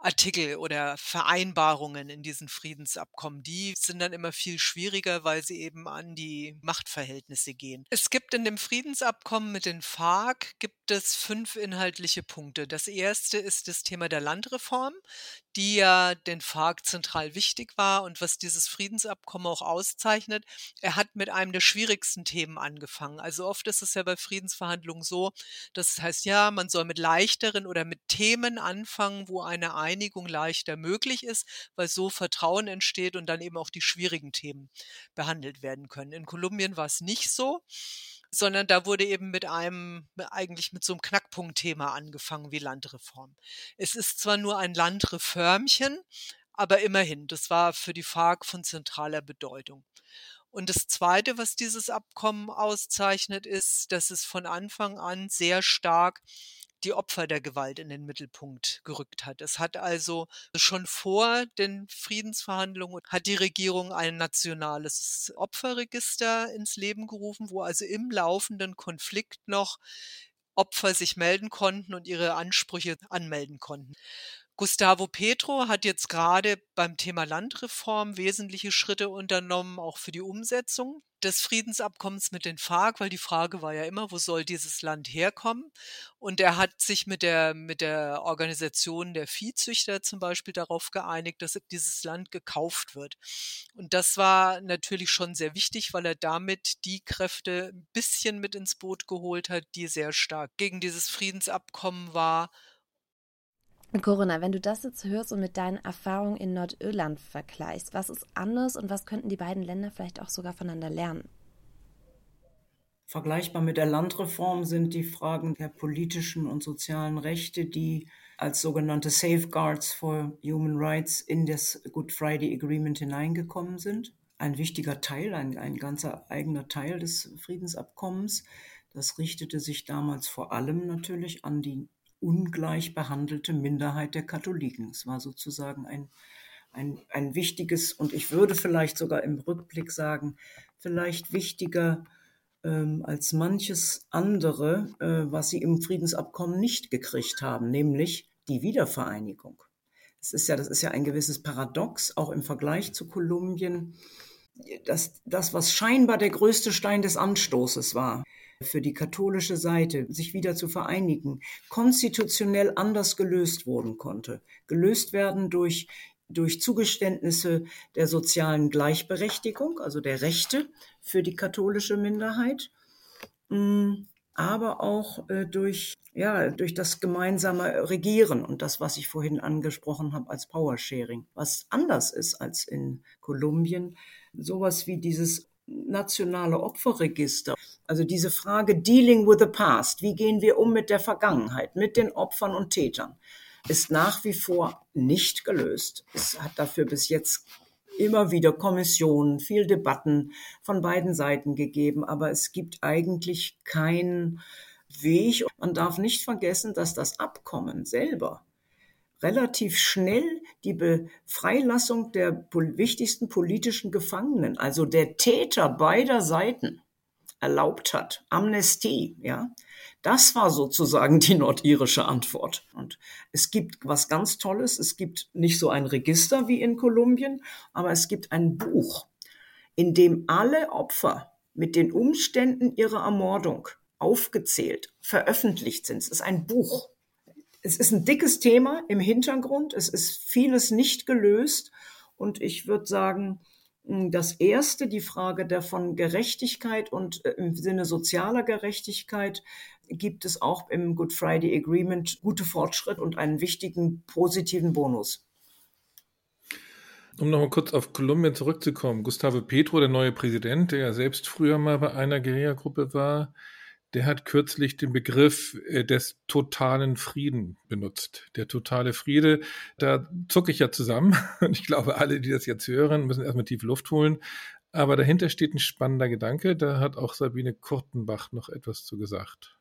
Speaker 7: Artikel oder Vereinbarungen in diesen Friedensabkommen, die sind dann immer viel schwieriger, weil sie eben an die Machtverhältnisse gehen. Es gibt in dem Friedensabkommen mit den FARC gibt es fünf inhaltliche Punkte. Das erste ist das Thema der Landreform, die ja den FARC zentral wichtig war und was dieses Friedensabkommen auch auszeichnet. Er hat mit einem der schwierigsten Themen angefangen. Also oft ist es ja bei Friedensverhandlungen so, dass es heißt, ja, man soll mit leichteren oder mit Themen anfangen, wo eine Einigung leichter möglich ist, weil so Vertrauen entsteht und dann eben auch die schwierigen Themen behandelt werden können. In Kolumbien war es nicht so sondern da wurde eben mit einem, eigentlich mit so einem Knackpunktthema angefangen wie Landreform. Es ist zwar nur ein Landreformchen, aber immerhin, das war für die FARC von zentraler Bedeutung. Und das Zweite, was dieses Abkommen auszeichnet, ist, dass es von Anfang an sehr stark die Opfer der Gewalt in den Mittelpunkt gerückt hat. Es hat also schon vor den Friedensverhandlungen hat die Regierung ein nationales Opferregister ins Leben gerufen, wo also im laufenden Konflikt noch Opfer sich melden konnten und ihre Ansprüche anmelden konnten. Gustavo Petro hat jetzt gerade beim Thema Landreform wesentliche Schritte unternommen, auch für die Umsetzung des Friedensabkommens mit den FARC, weil die Frage war ja immer, wo soll dieses Land herkommen? Und er hat sich mit der, mit der Organisation der Viehzüchter zum Beispiel darauf geeinigt, dass dieses Land gekauft wird. Und das war natürlich schon sehr wichtig, weil er damit die Kräfte ein bisschen mit ins Boot geholt hat, die sehr stark gegen dieses Friedensabkommen war
Speaker 4: Corinna, wenn du das jetzt hörst und mit deinen Erfahrungen in Nordirland vergleichst, was ist anders und was könnten die beiden Länder vielleicht auch sogar voneinander lernen?
Speaker 6: Vergleichbar mit der Landreform sind die Fragen der politischen und sozialen Rechte, die als sogenannte Safeguards for Human Rights in das Good Friday Agreement hineingekommen sind. Ein wichtiger Teil, ein, ein ganzer eigener Teil des Friedensabkommens. Das richtete sich damals vor allem natürlich an die ungleich behandelte Minderheit der Katholiken. Es war sozusagen ein, ein, ein wichtiges und ich würde vielleicht sogar im Rückblick sagen, vielleicht wichtiger ähm, als manches andere, äh, was sie im Friedensabkommen nicht gekriegt haben, nämlich die Wiedervereinigung. Es ist ja, das ist ja ein gewisses Paradox, auch im Vergleich zu Kolumbien. Das, das, was scheinbar der größte Stein des Anstoßes war, für die katholische Seite, sich wieder zu vereinigen, konstitutionell anders gelöst worden konnte. Gelöst werden durch durch Zugeständnisse der sozialen Gleichberechtigung, also der Rechte für die katholische Minderheit, mm, aber auch äh, durch, ja, durch das gemeinsame Regieren und das, was ich vorhin angesprochen habe als Powersharing, was anders ist als in Kolumbien. Sowas wie dieses nationale Opferregister. Also diese Frage Dealing with the Past. Wie gehen wir um mit der Vergangenheit, mit den Opfern und Tätern? ist nach wie vor nicht gelöst. Es hat dafür bis jetzt immer wieder Kommissionen, viel Debatten von beiden Seiten gegeben, aber es gibt eigentlich keinen Weg. Man darf nicht vergessen, dass das Abkommen selber relativ schnell die Befreilassung der wichtigsten politischen Gefangenen, also der Täter beider Seiten, erlaubt hat. Amnestie, ja. Das war sozusagen <laughs> die nordirische Antwort. Und es gibt was ganz Tolles. Es gibt nicht so ein Register wie in Kolumbien, aber es gibt ein Buch, in dem alle Opfer mit den Umständen ihrer Ermordung aufgezählt, veröffentlicht sind. Es ist ein Buch. Es ist ein dickes Thema im Hintergrund. Es ist vieles nicht gelöst. Und ich würde sagen, das erste, die Frage der von Gerechtigkeit und äh, im Sinne sozialer Gerechtigkeit gibt es auch im Good Friday Agreement gute Fortschritt und einen wichtigen positiven Bonus.
Speaker 5: Um nochmal kurz auf Kolumbien zurückzukommen. Gustavo Petro, der neue Präsident, der ja selbst früher mal bei einer Guerilla-Gruppe war, der hat kürzlich den Begriff äh, des totalen Frieden benutzt. Der totale Friede, da zucke ich ja zusammen. <laughs> Und ich glaube, alle, die das jetzt hören, müssen erstmal tief Luft holen. Aber dahinter steht ein spannender Gedanke. Da hat auch Sabine Kurtenbach noch etwas zu gesagt.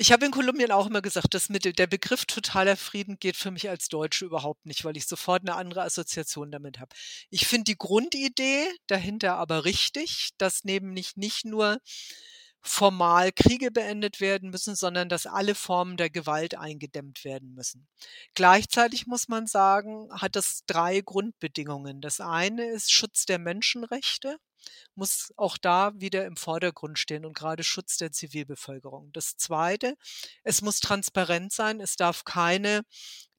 Speaker 7: Ich habe in Kolumbien auch immer gesagt, dass mit der Begriff totaler Frieden geht für mich als Deutsche überhaupt nicht, weil ich sofort eine andere Assoziation damit habe. Ich finde die Grundidee dahinter aber richtig, dass nämlich nicht nur formal Kriege beendet werden müssen, sondern dass alle Formen der Gewalt eingedämmt werden müssen. Gleichzeitig muss man sagen, hat das drei Grundbedingungen. Das eine ist Schutz der Menschenrechte, muss auch da wieder im Vordergrund stehen und gerade Schutz der Zivilbevölkerung. Das Zweite, es muss transparent sein, es darf keine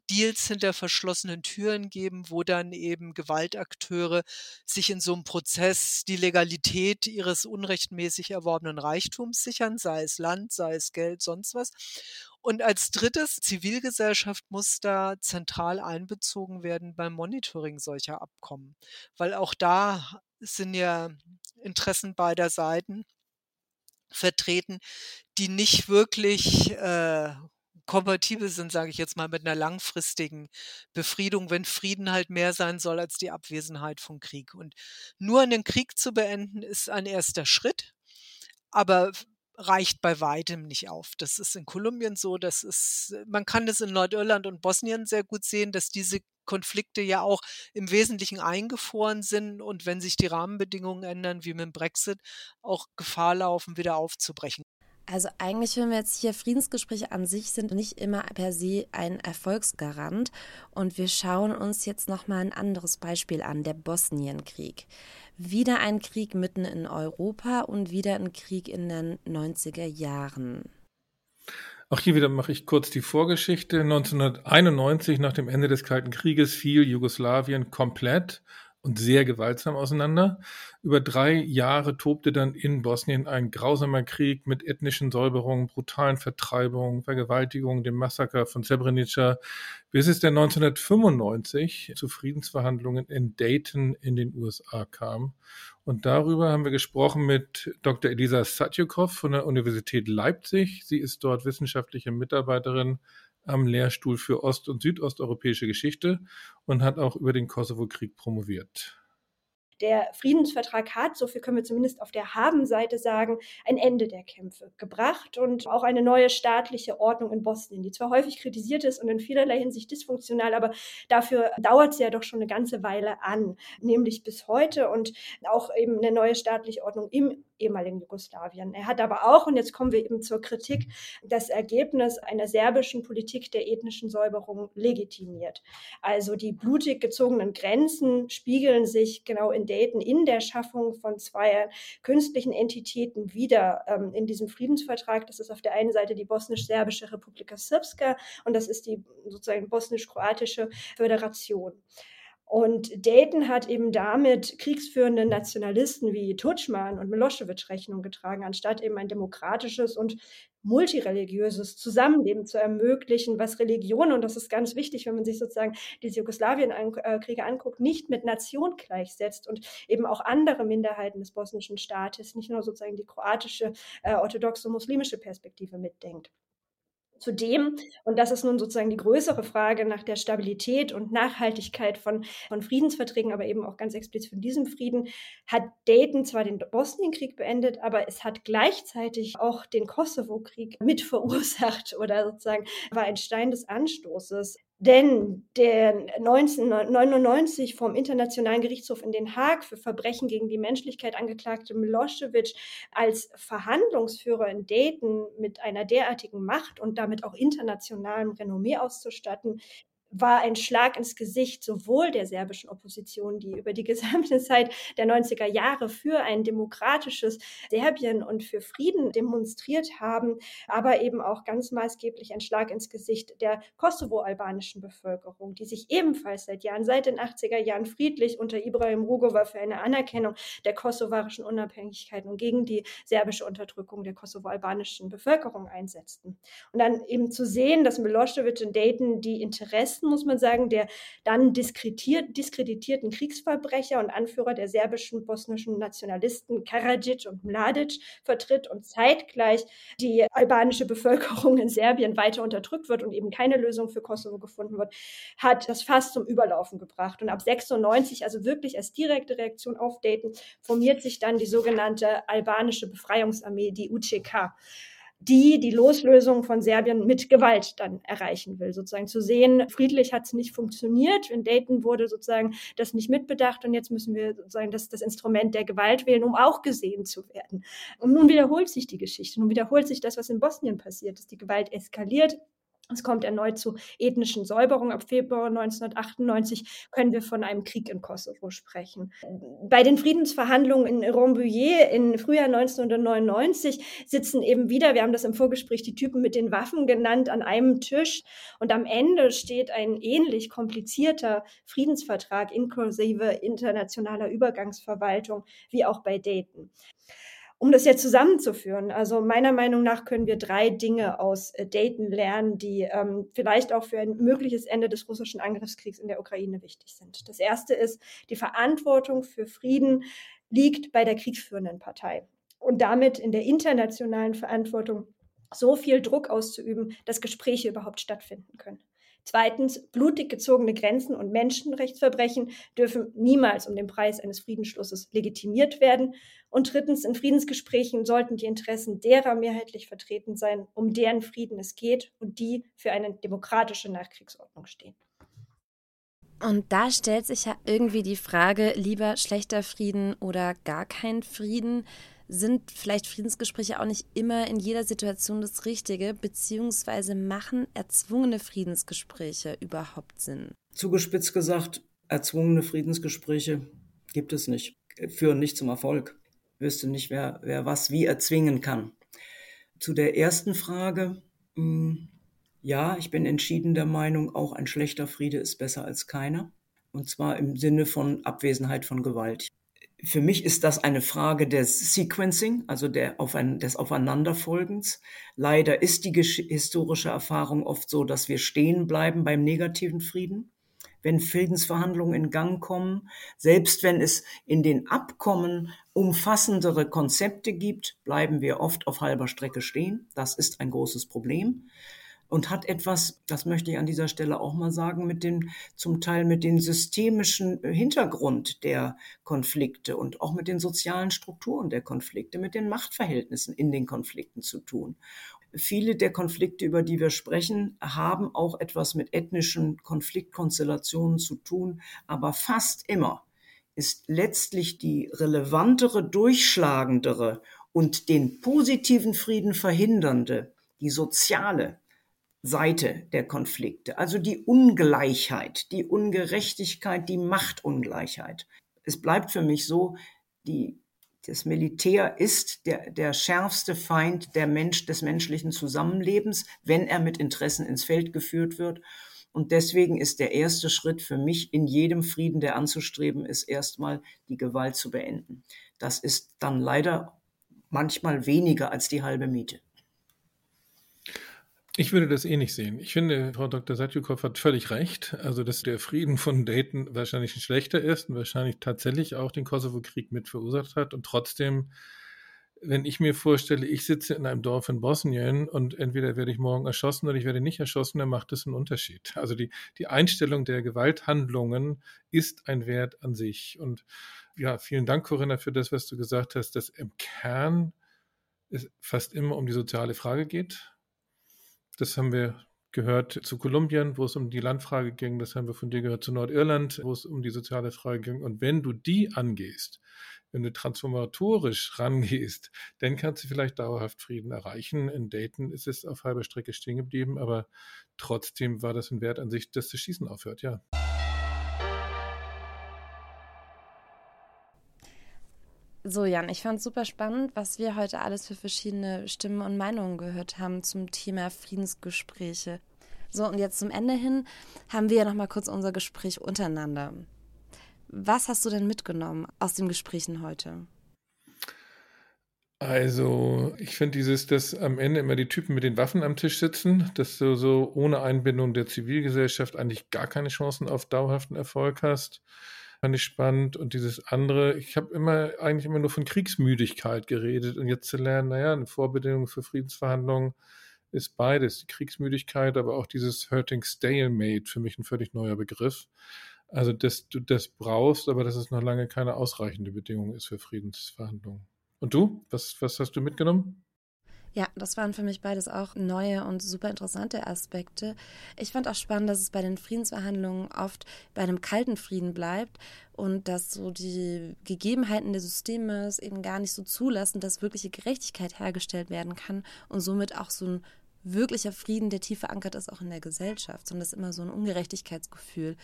Speaker 7: Deals hinter verschlossenen Türen geben, wo dann eben Gewaltakteure sich in so einem Prozess die Legalität ihres unrechtmäßig erworbenen Reichtums sichern, sei es Land, sei es Geld, sonst was. Und als drittes, Zivilgesellschaft muss da zentral einbezogen werden beim Monitoring solcher Abkommen, weil auch da sind ja Interessen beider Seiten vertreten, die nicht wirklich äh, kompatibel sind, sage ich jetzt mal, mit einer langfristigen Befriedung, wenn Frieden halt mehr sein soll als die Abwesenheit von Krieg. Und nur einen Krieg zu beenden, ist ein erster Schritt, aber reicht bei weitem nicht auf. Das ist in Kolumbien so, das ist, man kann es in Nordirland und Bosnien sehr gut sehen, dass diese Konflikte ja auch im Wesentlichen eingefroren sind und wenn sich die Rahmenbedingungen ändern, wie mit dem Brexit, auch Gefahr laufen, wieder aufzubrechen.
Speaker 4: Also eigentlich hören wir jetzt hier, Friedensgespräche an sich sind nicht immer per se ein Erfolgsgarant. Und wir schauen uns jetzt nochmal ein anderes Beispiel an, der Bosnienkrieg. Wieder ein Krieg mitten in Europa und wieder ein Krieg in den 90er Jahren.
Speaker 5: Auch hier wieder mache ich kurz die Vorgeschichte. 1991, nach dem Ende des Kalten Krieges, fiel Jugoslawien komplett und sehr gewaltsam auseinander. Über drei Jahre tobte dann in Bosnien ein grausamer Krieg mit ethnischen Säuberungen, brutalen Vertreibungen, Vergewaltigungen, dem Massaker von Srebrenica, bis es dann 1995 zu Friedensverhandlungen in Dayton in den USA kam. Und darüber haben wir gesprochen mit Dr. Elisa Satjukov von der Universität Leipzig. Sie ist dort wissenschaftliche Mitarbeiterin am Lehrstuhl für ost- und südosteuropäische Geschichte und hat auch über den Kosovo-Krieg promoviert.
Speaker 2: Der Friedensvertrag hat, so viel können wir zumindest auf der Haben-Seite sagen, ein Ende der Kämpfe gebracht und auch eine neue staatliche Ordnung in Bosnien, die zwar häufig kritisiert ist und in vielerlei Hinsicht dysfunktional, aber dafür dauert sie ja doch schon eine ganze Weile an, nämlich bis heute und auch eben eine neue staatliche Ordnung im ehemaligen Jugoslawien. Er hat aber auch, und jetzt kommen wir eben zur Kritik, das Ergebnis einer serbischen Politik der ethnischen Säuberung legitimiert. Also die blutig gezogenen Grenzen spiegeln sich genau in Dayton in der Schaffung von zwei künstlichen Entitäten wieder ähm, in diesem Friedensvertrag. Das ist auf der einen Seite die bosnisch-serbische Republika Srpska und das ist die sozusagen bosnisch-kroatische Föderation. Und Dayton hat eben damit kriegsführenden Nationalisten wie Tutschmann und Milosevic Rechnung getragen, anstatt eben ein demokratisches und multireligiöses Zusammenleben zu ermöglichen, was Religion, und das ist ganz wichtig, wenn man sich sozusagen diese Jugoslawienkriege anguckt, nicht mit Nation gleichsetzt und eben auch andere Minderheiten des bosnischen Staates, nicht nur sozusagen die kroatische, äh, orthodoxe, muslimische Perspektive mitdenkt. Zudem, und das ist nun sozusagen die größere Frage nach der Stabilität und Nachhaltigkeit von, von Friedensverträgen, aber eben auch ganz explizit von diesem Frieden, hat Dayton zwar den Bosnienkrieg beendet, aber es hat gleichzeitig auch den Kosovo-Krieg mit verursacht oder sozusagen war ein Stein des Anstoßes. Denn der 1999 vom Internationalen Gerichtshof in Den Haag für Verbrechen gegen die Menschlichkeit angeklagte Milosevic als Verhandlungsführer in Dayton mit einer derartigen Macht und damit auch internationalem Renommee auszustatten, war ein Schlag ins Gesicht sowohl der serbischen Opposition, die über die gesamte <laughs> Zeit der 90er Jahre für ein demokratisches Serbien und für Frieden demonstriert haben, aber eben auch ganz maßgeblich ein Schlag ins Gesicht der kosovo-albanischen Bevölkerung, die sich ebenfalls seit Jahren, seit den 80er Jahren friedlich unter Ibrahim Rugova für eine Anerkennung der kosovarischen Unabhängigkeit und gegen die serbische Unterdrückung der kosovo-albanischen Bevölkerung einsetzten. Und dann eben zu sehen, dass Milosevic in Dayton die Interessen Westen, muss man sagen, der dann diskreditierten Kriegsverbrecher und Anführer der serbischen bosnischen Nationalisten Karadzic und Mladic vertritt und zeitgleich die albanische Bevölkerung in Serbien weiter unterdrückt wird und eben keine Lösung für Kosovo gefunden wird, hat das fast zum Überlaufen gebracht. Und ab 96, also wirklich als direkte Reaktion auf Dayton, formiert sich dann die sogenannte albanische Befreiungsarmee, die UCK die die Loslösung von Serbien mit Gewalt dann erreichen will. Sozusagen zu sehen, friedlich hat es nicht funktioniert. In Dayton wurde sozusagen das nicht mitbedacht und jetzt müssen wir sozusagen das, das Instrument der Gewalt wählen, um auch gesehen zu werden. Und nun wiederholt sich die Geschichte. Nun wiederholt sich das, was in Bosnien passiert ist. Die Gewalt eskaliert. Es kommt erneut zu ethnischen Säuberungen. Ab Februar 1998 können wir von einem Krieg in Kosovo sprechen. Bei den Friedensverhandlungen in Rambouillet im Frühjahr 1999 sitzen eben wieder, wir haben das im Vorgespräch die Typen mit den Waffen genannt, an einem Tisch. Und am Ende steht ein ähnlich komplizierter Friedensvertrag inklusive internationaler Übergangsverwaltung wie auch bei Dayton. Um das jetzt zusammenzuführen, also meiner Meinung nach können wir drei Dinge aus äh, Dayton lernen, die ähm, vielleicht auch für ein mögliches Ende des russischen Angriffskriegs in der Ukraine wichtig sind. Das erste ist, die Verantwortung für Frieden liegt bei der kriegsführenden Partei und damit in der internationalen Verantwortung so viel Druck auszuüben, dass Gespräche überhaupt stattfinden können. Zweitens, blutig gezogene Grenzen und Menschenrechtsverbrechen dürfen niemals um den Preis eines Friedensschlusses legitimiert werden. Und drittens, in Friedensgesprächen sollten die Interessen derer mehrheitlich vertreten sein, um deren Frieden es geht und die für eine demokratische Nachkriegsordnung stehen.
Speaker 4: Und da stellt sich ja irgendwie die Frage, lieber schlechter Frieden oder gar kein Frieden sind vielleicht Friedensgespräche auch nicht immer in jeder Situation das Richtige, beziehungsweise machen erzwungene Friedensgespräche überhaupt Sinn?
Speaker 6: Zugespitzt gesagt, erzwungene Friedensgespräche gibt es nicht, führen nicht zum Erfolg. Ich wüsste nicht, wer, wer was wie erzwingen kann. Zu der ersten Frage, hm, ja, ich bin entschieden der Meinung, auch ein schlechter Friede ist besser als keiner. Und zwar im Sinne von Abwesenheit von Gewalt. Für mich ist das eine Frage des Sequencing, also der auf ein, des Aufeinanderfolgens. Leider ist die historische Erfahrung oft so, dass wir stehen bleiben beim negativen Frieden, wenn Friedensverhandlungen in Gang kommen. Selbst wenn es in den Abkommen umfassendere Konzepte gibt, bleiben wir oft auf halber Strecke stehen. Das ist ein großes Problem und hat etwas, das möchte ich an dieser Stelle auch mal sagen, mit dem, zum Teil mit dem systemischen Hintergrund der Konflikte und auch mit den sozialen Strukturen der Konflikte, mit den Machtverhältnissen in den Konflikten zu tun. Viele der Konflikte, über die wir sprechen, haben auch etwas mit ethnischen Konfliktkonstellationen zu tun, aber fast immer ist letztlich die relevantere, durchschlagendere und den positiven Frieden verhindernde, die soziale Seite der Konflikte, also die Ungleichheit, die Ungerechtigkeit, die Machtungleichheit. Es bleibt für mich so, die, das Militär ist der, der schärfste Feind der Mensch, des menschlichen Zusammenlebens, wenn er mit Interessen ins Feld geführt wird. Und deswegen ist der erste Schritt für mich in jedem Frieden, der anzustreben ist, erstmal die Gewalt zu beenden. Das ist dann leider manchmal weniger als die halbe Miete.
Speaker 5: Ich würde das eh nicht sehen. Ich finde, Frau Dr. Satjukow hat völlig recht. Also, dass der Frieden von Dayton wahrscheinlich ein schlechter ist und wahrscheinlich tatsächlich auch den Kosovo-Krieg mit verursacht hat. Und trotzdem, wenn ich mir vorstelle, ich sitze in einem Dorf in Bosnien und entweder werde ich morgen erschossen oder ich werde nicht erschossen, dann macht das einen Unterschied. Also die, die Einstellung der Gewalthandlungen ist ein Wert an sich. Und ja, vielen Dank, Corinna, für das, was du gesagt hast, dass im Kern es fast immer um die soziale Frage geht das haben wir gehört zu Kolumbien, wo es um die Landfrage ging. Das haben wir von dir gehört zu Nordirland, wo es um die soziale Frage ging. Und wenn du die angehst, wenn du transformatorisch rangehst, dann kannst du vielleicht dauerhaft Frieden erreichen. In Dayton ist es auf halber Strecke stehen geblieben, aber trotzdem war das ein Wert an sich, dass das Schießen aufhört, ja.
Speaker 4: So, Jan, ich fand es super spannend, was wir heute alles für verschiedene Stimmen und Meinungen gehört haben zum Thema Friedensgespräche. So, und jetzt zum Ende hin haben wir ja nochmal kurz unser Gespräch untereinander. Was hast du denn mitgenommen aus den Gesprächen heute?
Speaker 5: Also, ich finde dieses, dass am Ende immer die Typen mit den Waffen am Tisch sitzen, dass du so ohne Einbindung der Zivilgesellschaft eigentlich gar keine Chancen auf dauerhaften Erfolg hast fand ich spannend. Und dieses andere, ich habe immer eigentlich immer nur von Kriegsmüdigkeit geredet und jetzt zu lernen, naja, eine Vorbedingung für Friedensverhandlungen ist beides, die Kriegsmüdigkeit, aber auch dieses Hurting Stalemate, für mich ein völlig neuer Begriff. Also, dass du das brauchst, aber dass es noch lange keine ausreichende Bedingung ist für Friedensverhandlungen. Und du? Was, was hast du mitgenommen?
Speaker 4: Ja, das waren für mich beides auch neue und super interessante Aspekte. Ich fand auch spannend, dass es bei den Friedensverhandlungen oft bei einem kalten Frieden bleibt und dass so die Gegebenheiten des Systems eben gar nicht so zulassen, dass wirkliche Gerechtigkeit hergestellt werden kann und somit auch so ein wirklicher Frieden, der tief verankert ist, auch in der Gesellschaft, sondern dass immer so ein Ungerechtigkeitsgefühl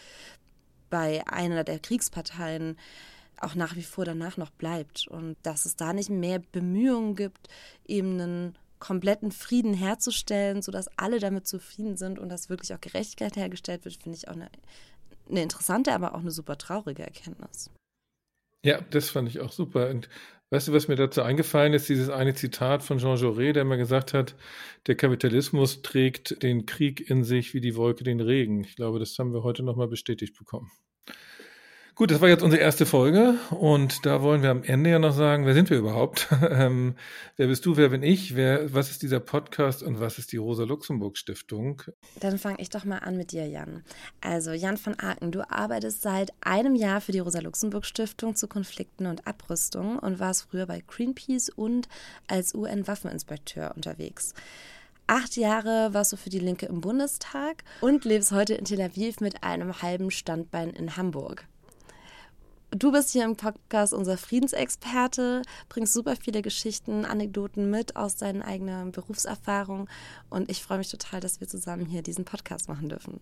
Speaker 4: bei einer der Kriegsparteien auch nach wie vor danach noch bleibt und dass es da nicht mehr Bemühungen gibt, eben einen kompletten Frieden herzustellen, sodass alle damit zufrieden sind und dass wirklich auch Gerechtigkeit hergestellt wird, finde ich auch eine, eine interessante, aber auch eine super traurige Erkenntnis.
Speaker 5: Ja, das fand ich auch super. Und weißt du, was mir dazu eingefallen ist? Dieses eine Zitat von Jean Jaurès, der mal gesagt hat, der Kapitalismus trägt den Krieg in sich wie die Wolke den Regen. Ich glaube, das haben wir heute nochmal bestätigt bekommen. Gut, das war jetzt unsere erste Folge und da wollen wir am Ende ja noch sagen, wer sind wir überhaupt? <laughs> ähm, wer bist du, wer bin ich? Wer, was ist dieser Podcast und was ist die Rosa-Luxemburg-Stiftung?
Speaker 4: Dann fange ich doch mal an mit dir, Jan. Also Jan von Aken, du arbeitest seit einem Jahr für die Rosa-Luxemburg-Stiftung zu Konflikten und Abrüstung und warst früher bei Greenpeace und als UN-Waffeninspekteur unterwegs. Acht Jahre warst du für die Linke im Bundestag und lebst heute in Tel Aviv mit einem halben Standbein in Hamburg. Du bist hier im Podcast unser Friedensexperte, bringst super viele Geschichten, Anekdoten mit aus deinen eigenen Berufserfahrungen und ich freue mich total, dass wir zusammen hier diesen Podcast machen dürfen.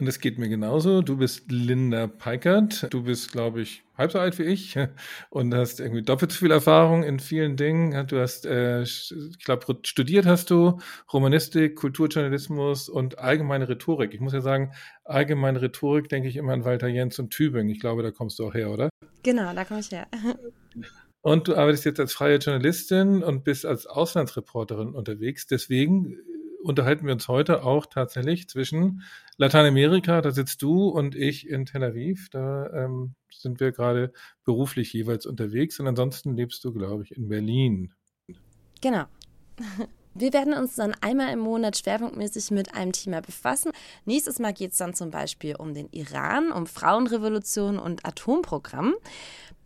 Speaker 5: Und es geht mir genauso. Du bist Linda Peikert. Du bist, glaube ich, halb so alt wie ich <laughs> und hast irgendwie doppelt so viel Erfahrung in vielen Dingen. Du hast, äh, ich glaube, studiert hast du Romanistik, Kulturjournalismus und allgemeine Rhetorik. Ich muss ja sagen, allgemeine Rhetorik denke ich immer an Walter Jens und Tübingen. Ich glaube, da kommst du auch her, oder?
Speaker 4: Genau, da komme ich her.
Speaker 5: Und du arbeitest jetzt als freie Journalistin und bist als Auslandsreporterin unterwegs. Deswegen unterhalten wir uns heute auch tatsächlich zwischen Lateinamerika, da sitzt du und ich in Tel Aviv. Da ähm, sind wir gerade beruflich jeweils unterwegs und ansonsten lebst du, glaube ich, in Berlin.
Speaker 4: Genau. <laughs> Wir werden uns dann einmal im Monat schwerpunktmäßig mit einem Thema befassen. Nächstes Mal geht es dann zum Beispiel um den Iran, um Frauenrevolution und Atomprogramm.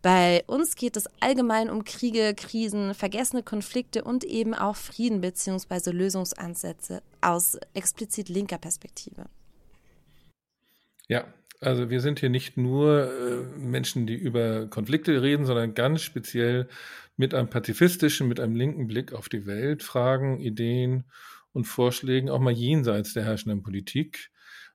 Speaker 4: Bei uns geht es allgemein um Kriege, Krisen, vergessene Konflikte und eben auch Frieden bzw. Lösungsansätze aus explizit linker Perspektive.
Speaker 5: Ja, Also wir sind hier nicht nur äh, Menschen, die über Konflikte reden, sondern ganz speziell mit einem pazifistischen, mit einem linken Blick auf die Welt, Fragen, Ideen und Vorschlägen auch mal jenseits der herrschenden Politik.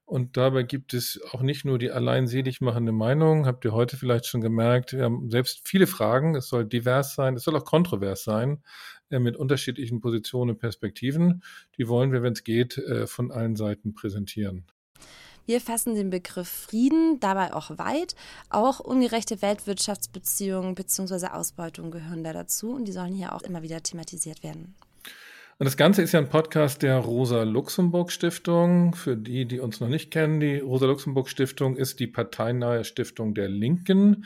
Speaker 5: Und dabei gibt es auch nicht nur die allein selig machende Meinung, habt ihr heute vielleicht schon gemerkt, wir haben selbst viele Fragen, es soll divers sein, es soll auch kontrovers sein, äh, mit unterschiedlichen Positionen und Perspektiven. Die wollen wir, wenn es geht, äh, von allen Seiten präsentieren.
Speaker 4: Wir fassen den Begriff Frieden dabei auch weit. Auch ungerechte Weltwirtschaftsbeziehungen bzw. Ausbeutung gehören da dazu und die sollen hier auch immer wieder thematisiert werden.
Speaker 5: Und das Ganze ist ja ein Podcast der Rosa-Luxemburg-Stiftung. Für die, die uns noch nicht kennen, die Rosa-Luxemburg-Stiftung ist die parteinahe Stiftung der Linken.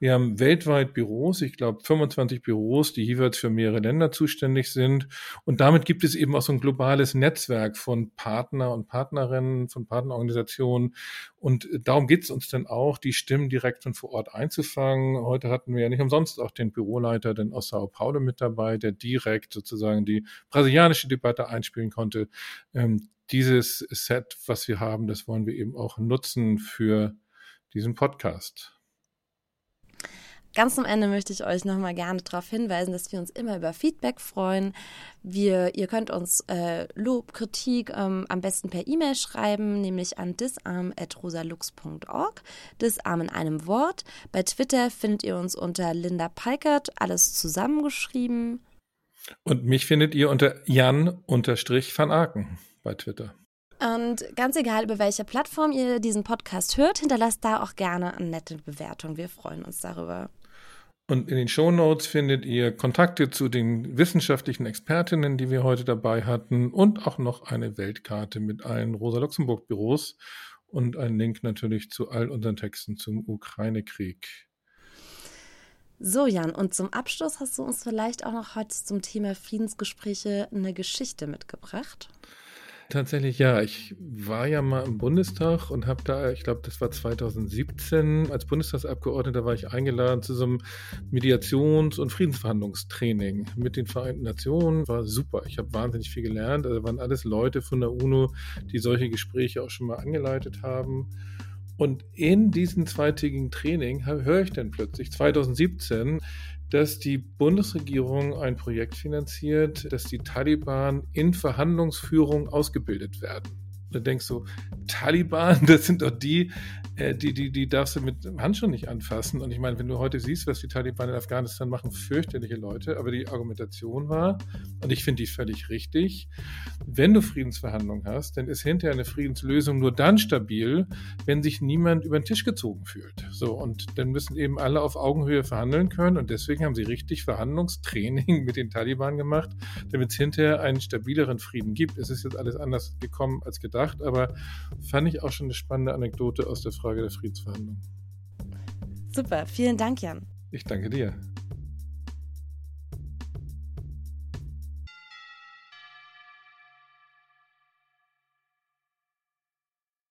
Speaker 5: Wir haben weltweit Büros, ich glaube 25 Büros, die jeweils für mehrere Länder zuständig sind. Und damit gibt es eben auch so ein globales Netzwerk von Partner und Partnerinnen, von Partnerorganisationen. Und darum geht es uns dann auch, die Stimmen direkt von vor Ort einzufangen. Heute hatten wir ja nicht umsonst auch den Büroleiter denn aus Sao Paulo mit dabei, der direkt sozusagen die brasilianische Debatte einspielen konnte. Ähm, dieses Set, was wir haben, das wollen wir eben auch nutzen für diesen Podcast.
Speaker 4: Ganz zum Ende möchte ich euch nochmal gerne darauf hinweisen, dass wir uns immer über Feedback freuen. Wir, ihr könnt uns äh, Lob, Kritik ähm, am besten per E-Mail schreiben, nämlich an disarm.rosalux.org. Disarm in einem Wort. Bei Twitter findet ihr uns unter Linda Peikert, alles zusammengeschrieben.
Speaker 5: Und mich findet ihr unter Jan-van Aken bei Twitter.
Speaker 4: Und ganz egal, über welche Plattform ihr diesen Podcast hört, hinterlasst da auch gerne eine nette Bewertung. Wir freuen uns darüber.
Speaker 5: Und in den Show Notes findet ihr Kontakte zu den wissenschaftlichen Expertinnen, die wir heute dabei hatten, und auch noch eine Weltkarte mit allen Rosa-Luxemburg-Büros und einen Link natürlich zu all unseren Texten zum Ukraine-Krieg.
Speaker 4: So, Jan, und zum Abschluss hast du uns vielleicht auch noch heute zum Thema Friedensgespräche eine Geschichte mitgebracht.
Speaker 5: Tatsächlich ja. Ich war ja mal im Bundestag und habe da, ich glaube, das war 2017, als Bundestagsabgeordneter war ich eingeladen zu so einem Mediations- und Friedensverhandlungstraining mit den Vereinten Nationen. War super. Ich habe wahnsinnig viel gelernt. Also waren alles Leute von der UNO, die solche Gespräche auch schon mal angeleitet haben. Und in diesem zweitägigen Training höre ich dann plötzlich 2017, dass die Bundesregierung ein Projekt finanziert, dass die Taliban in Verhandlungsführung ausgebildet werden. Da denkst du, Taliban, <laughs> das sind doch die, äh, die, die, die darfst du mit Handschuhen nicht anfassen. Und ich meine, wenn du heute siehst, was die Taliban in Afghanistan machen, fürchterliche Leute, aber die Argumentation war, und ich finde die völlig richtig, wenn du Friedensverhandlungen hast, dann ist hinterher eine Friedenslösung nur dann stabil, wenn sich niemand über den Tisch gezogen fühlt. So, und dann müssen eben alle auf Augenhöhe verhandeln können. Und deswegen haben sie richtig Verhandlungstraining <laughs> mit den Taliban gemacht, damit es hinterher einen stabileren Frieden gibt. Es ist jetzt alles anders gekommen als gedacht, aber fand ich auch schon eine spannende Anekdote aus der Frage der Friedensverhandlungen.
Speaker 4: Super, vielen Dank, Jan.
Speaker 5: Ich danke dir.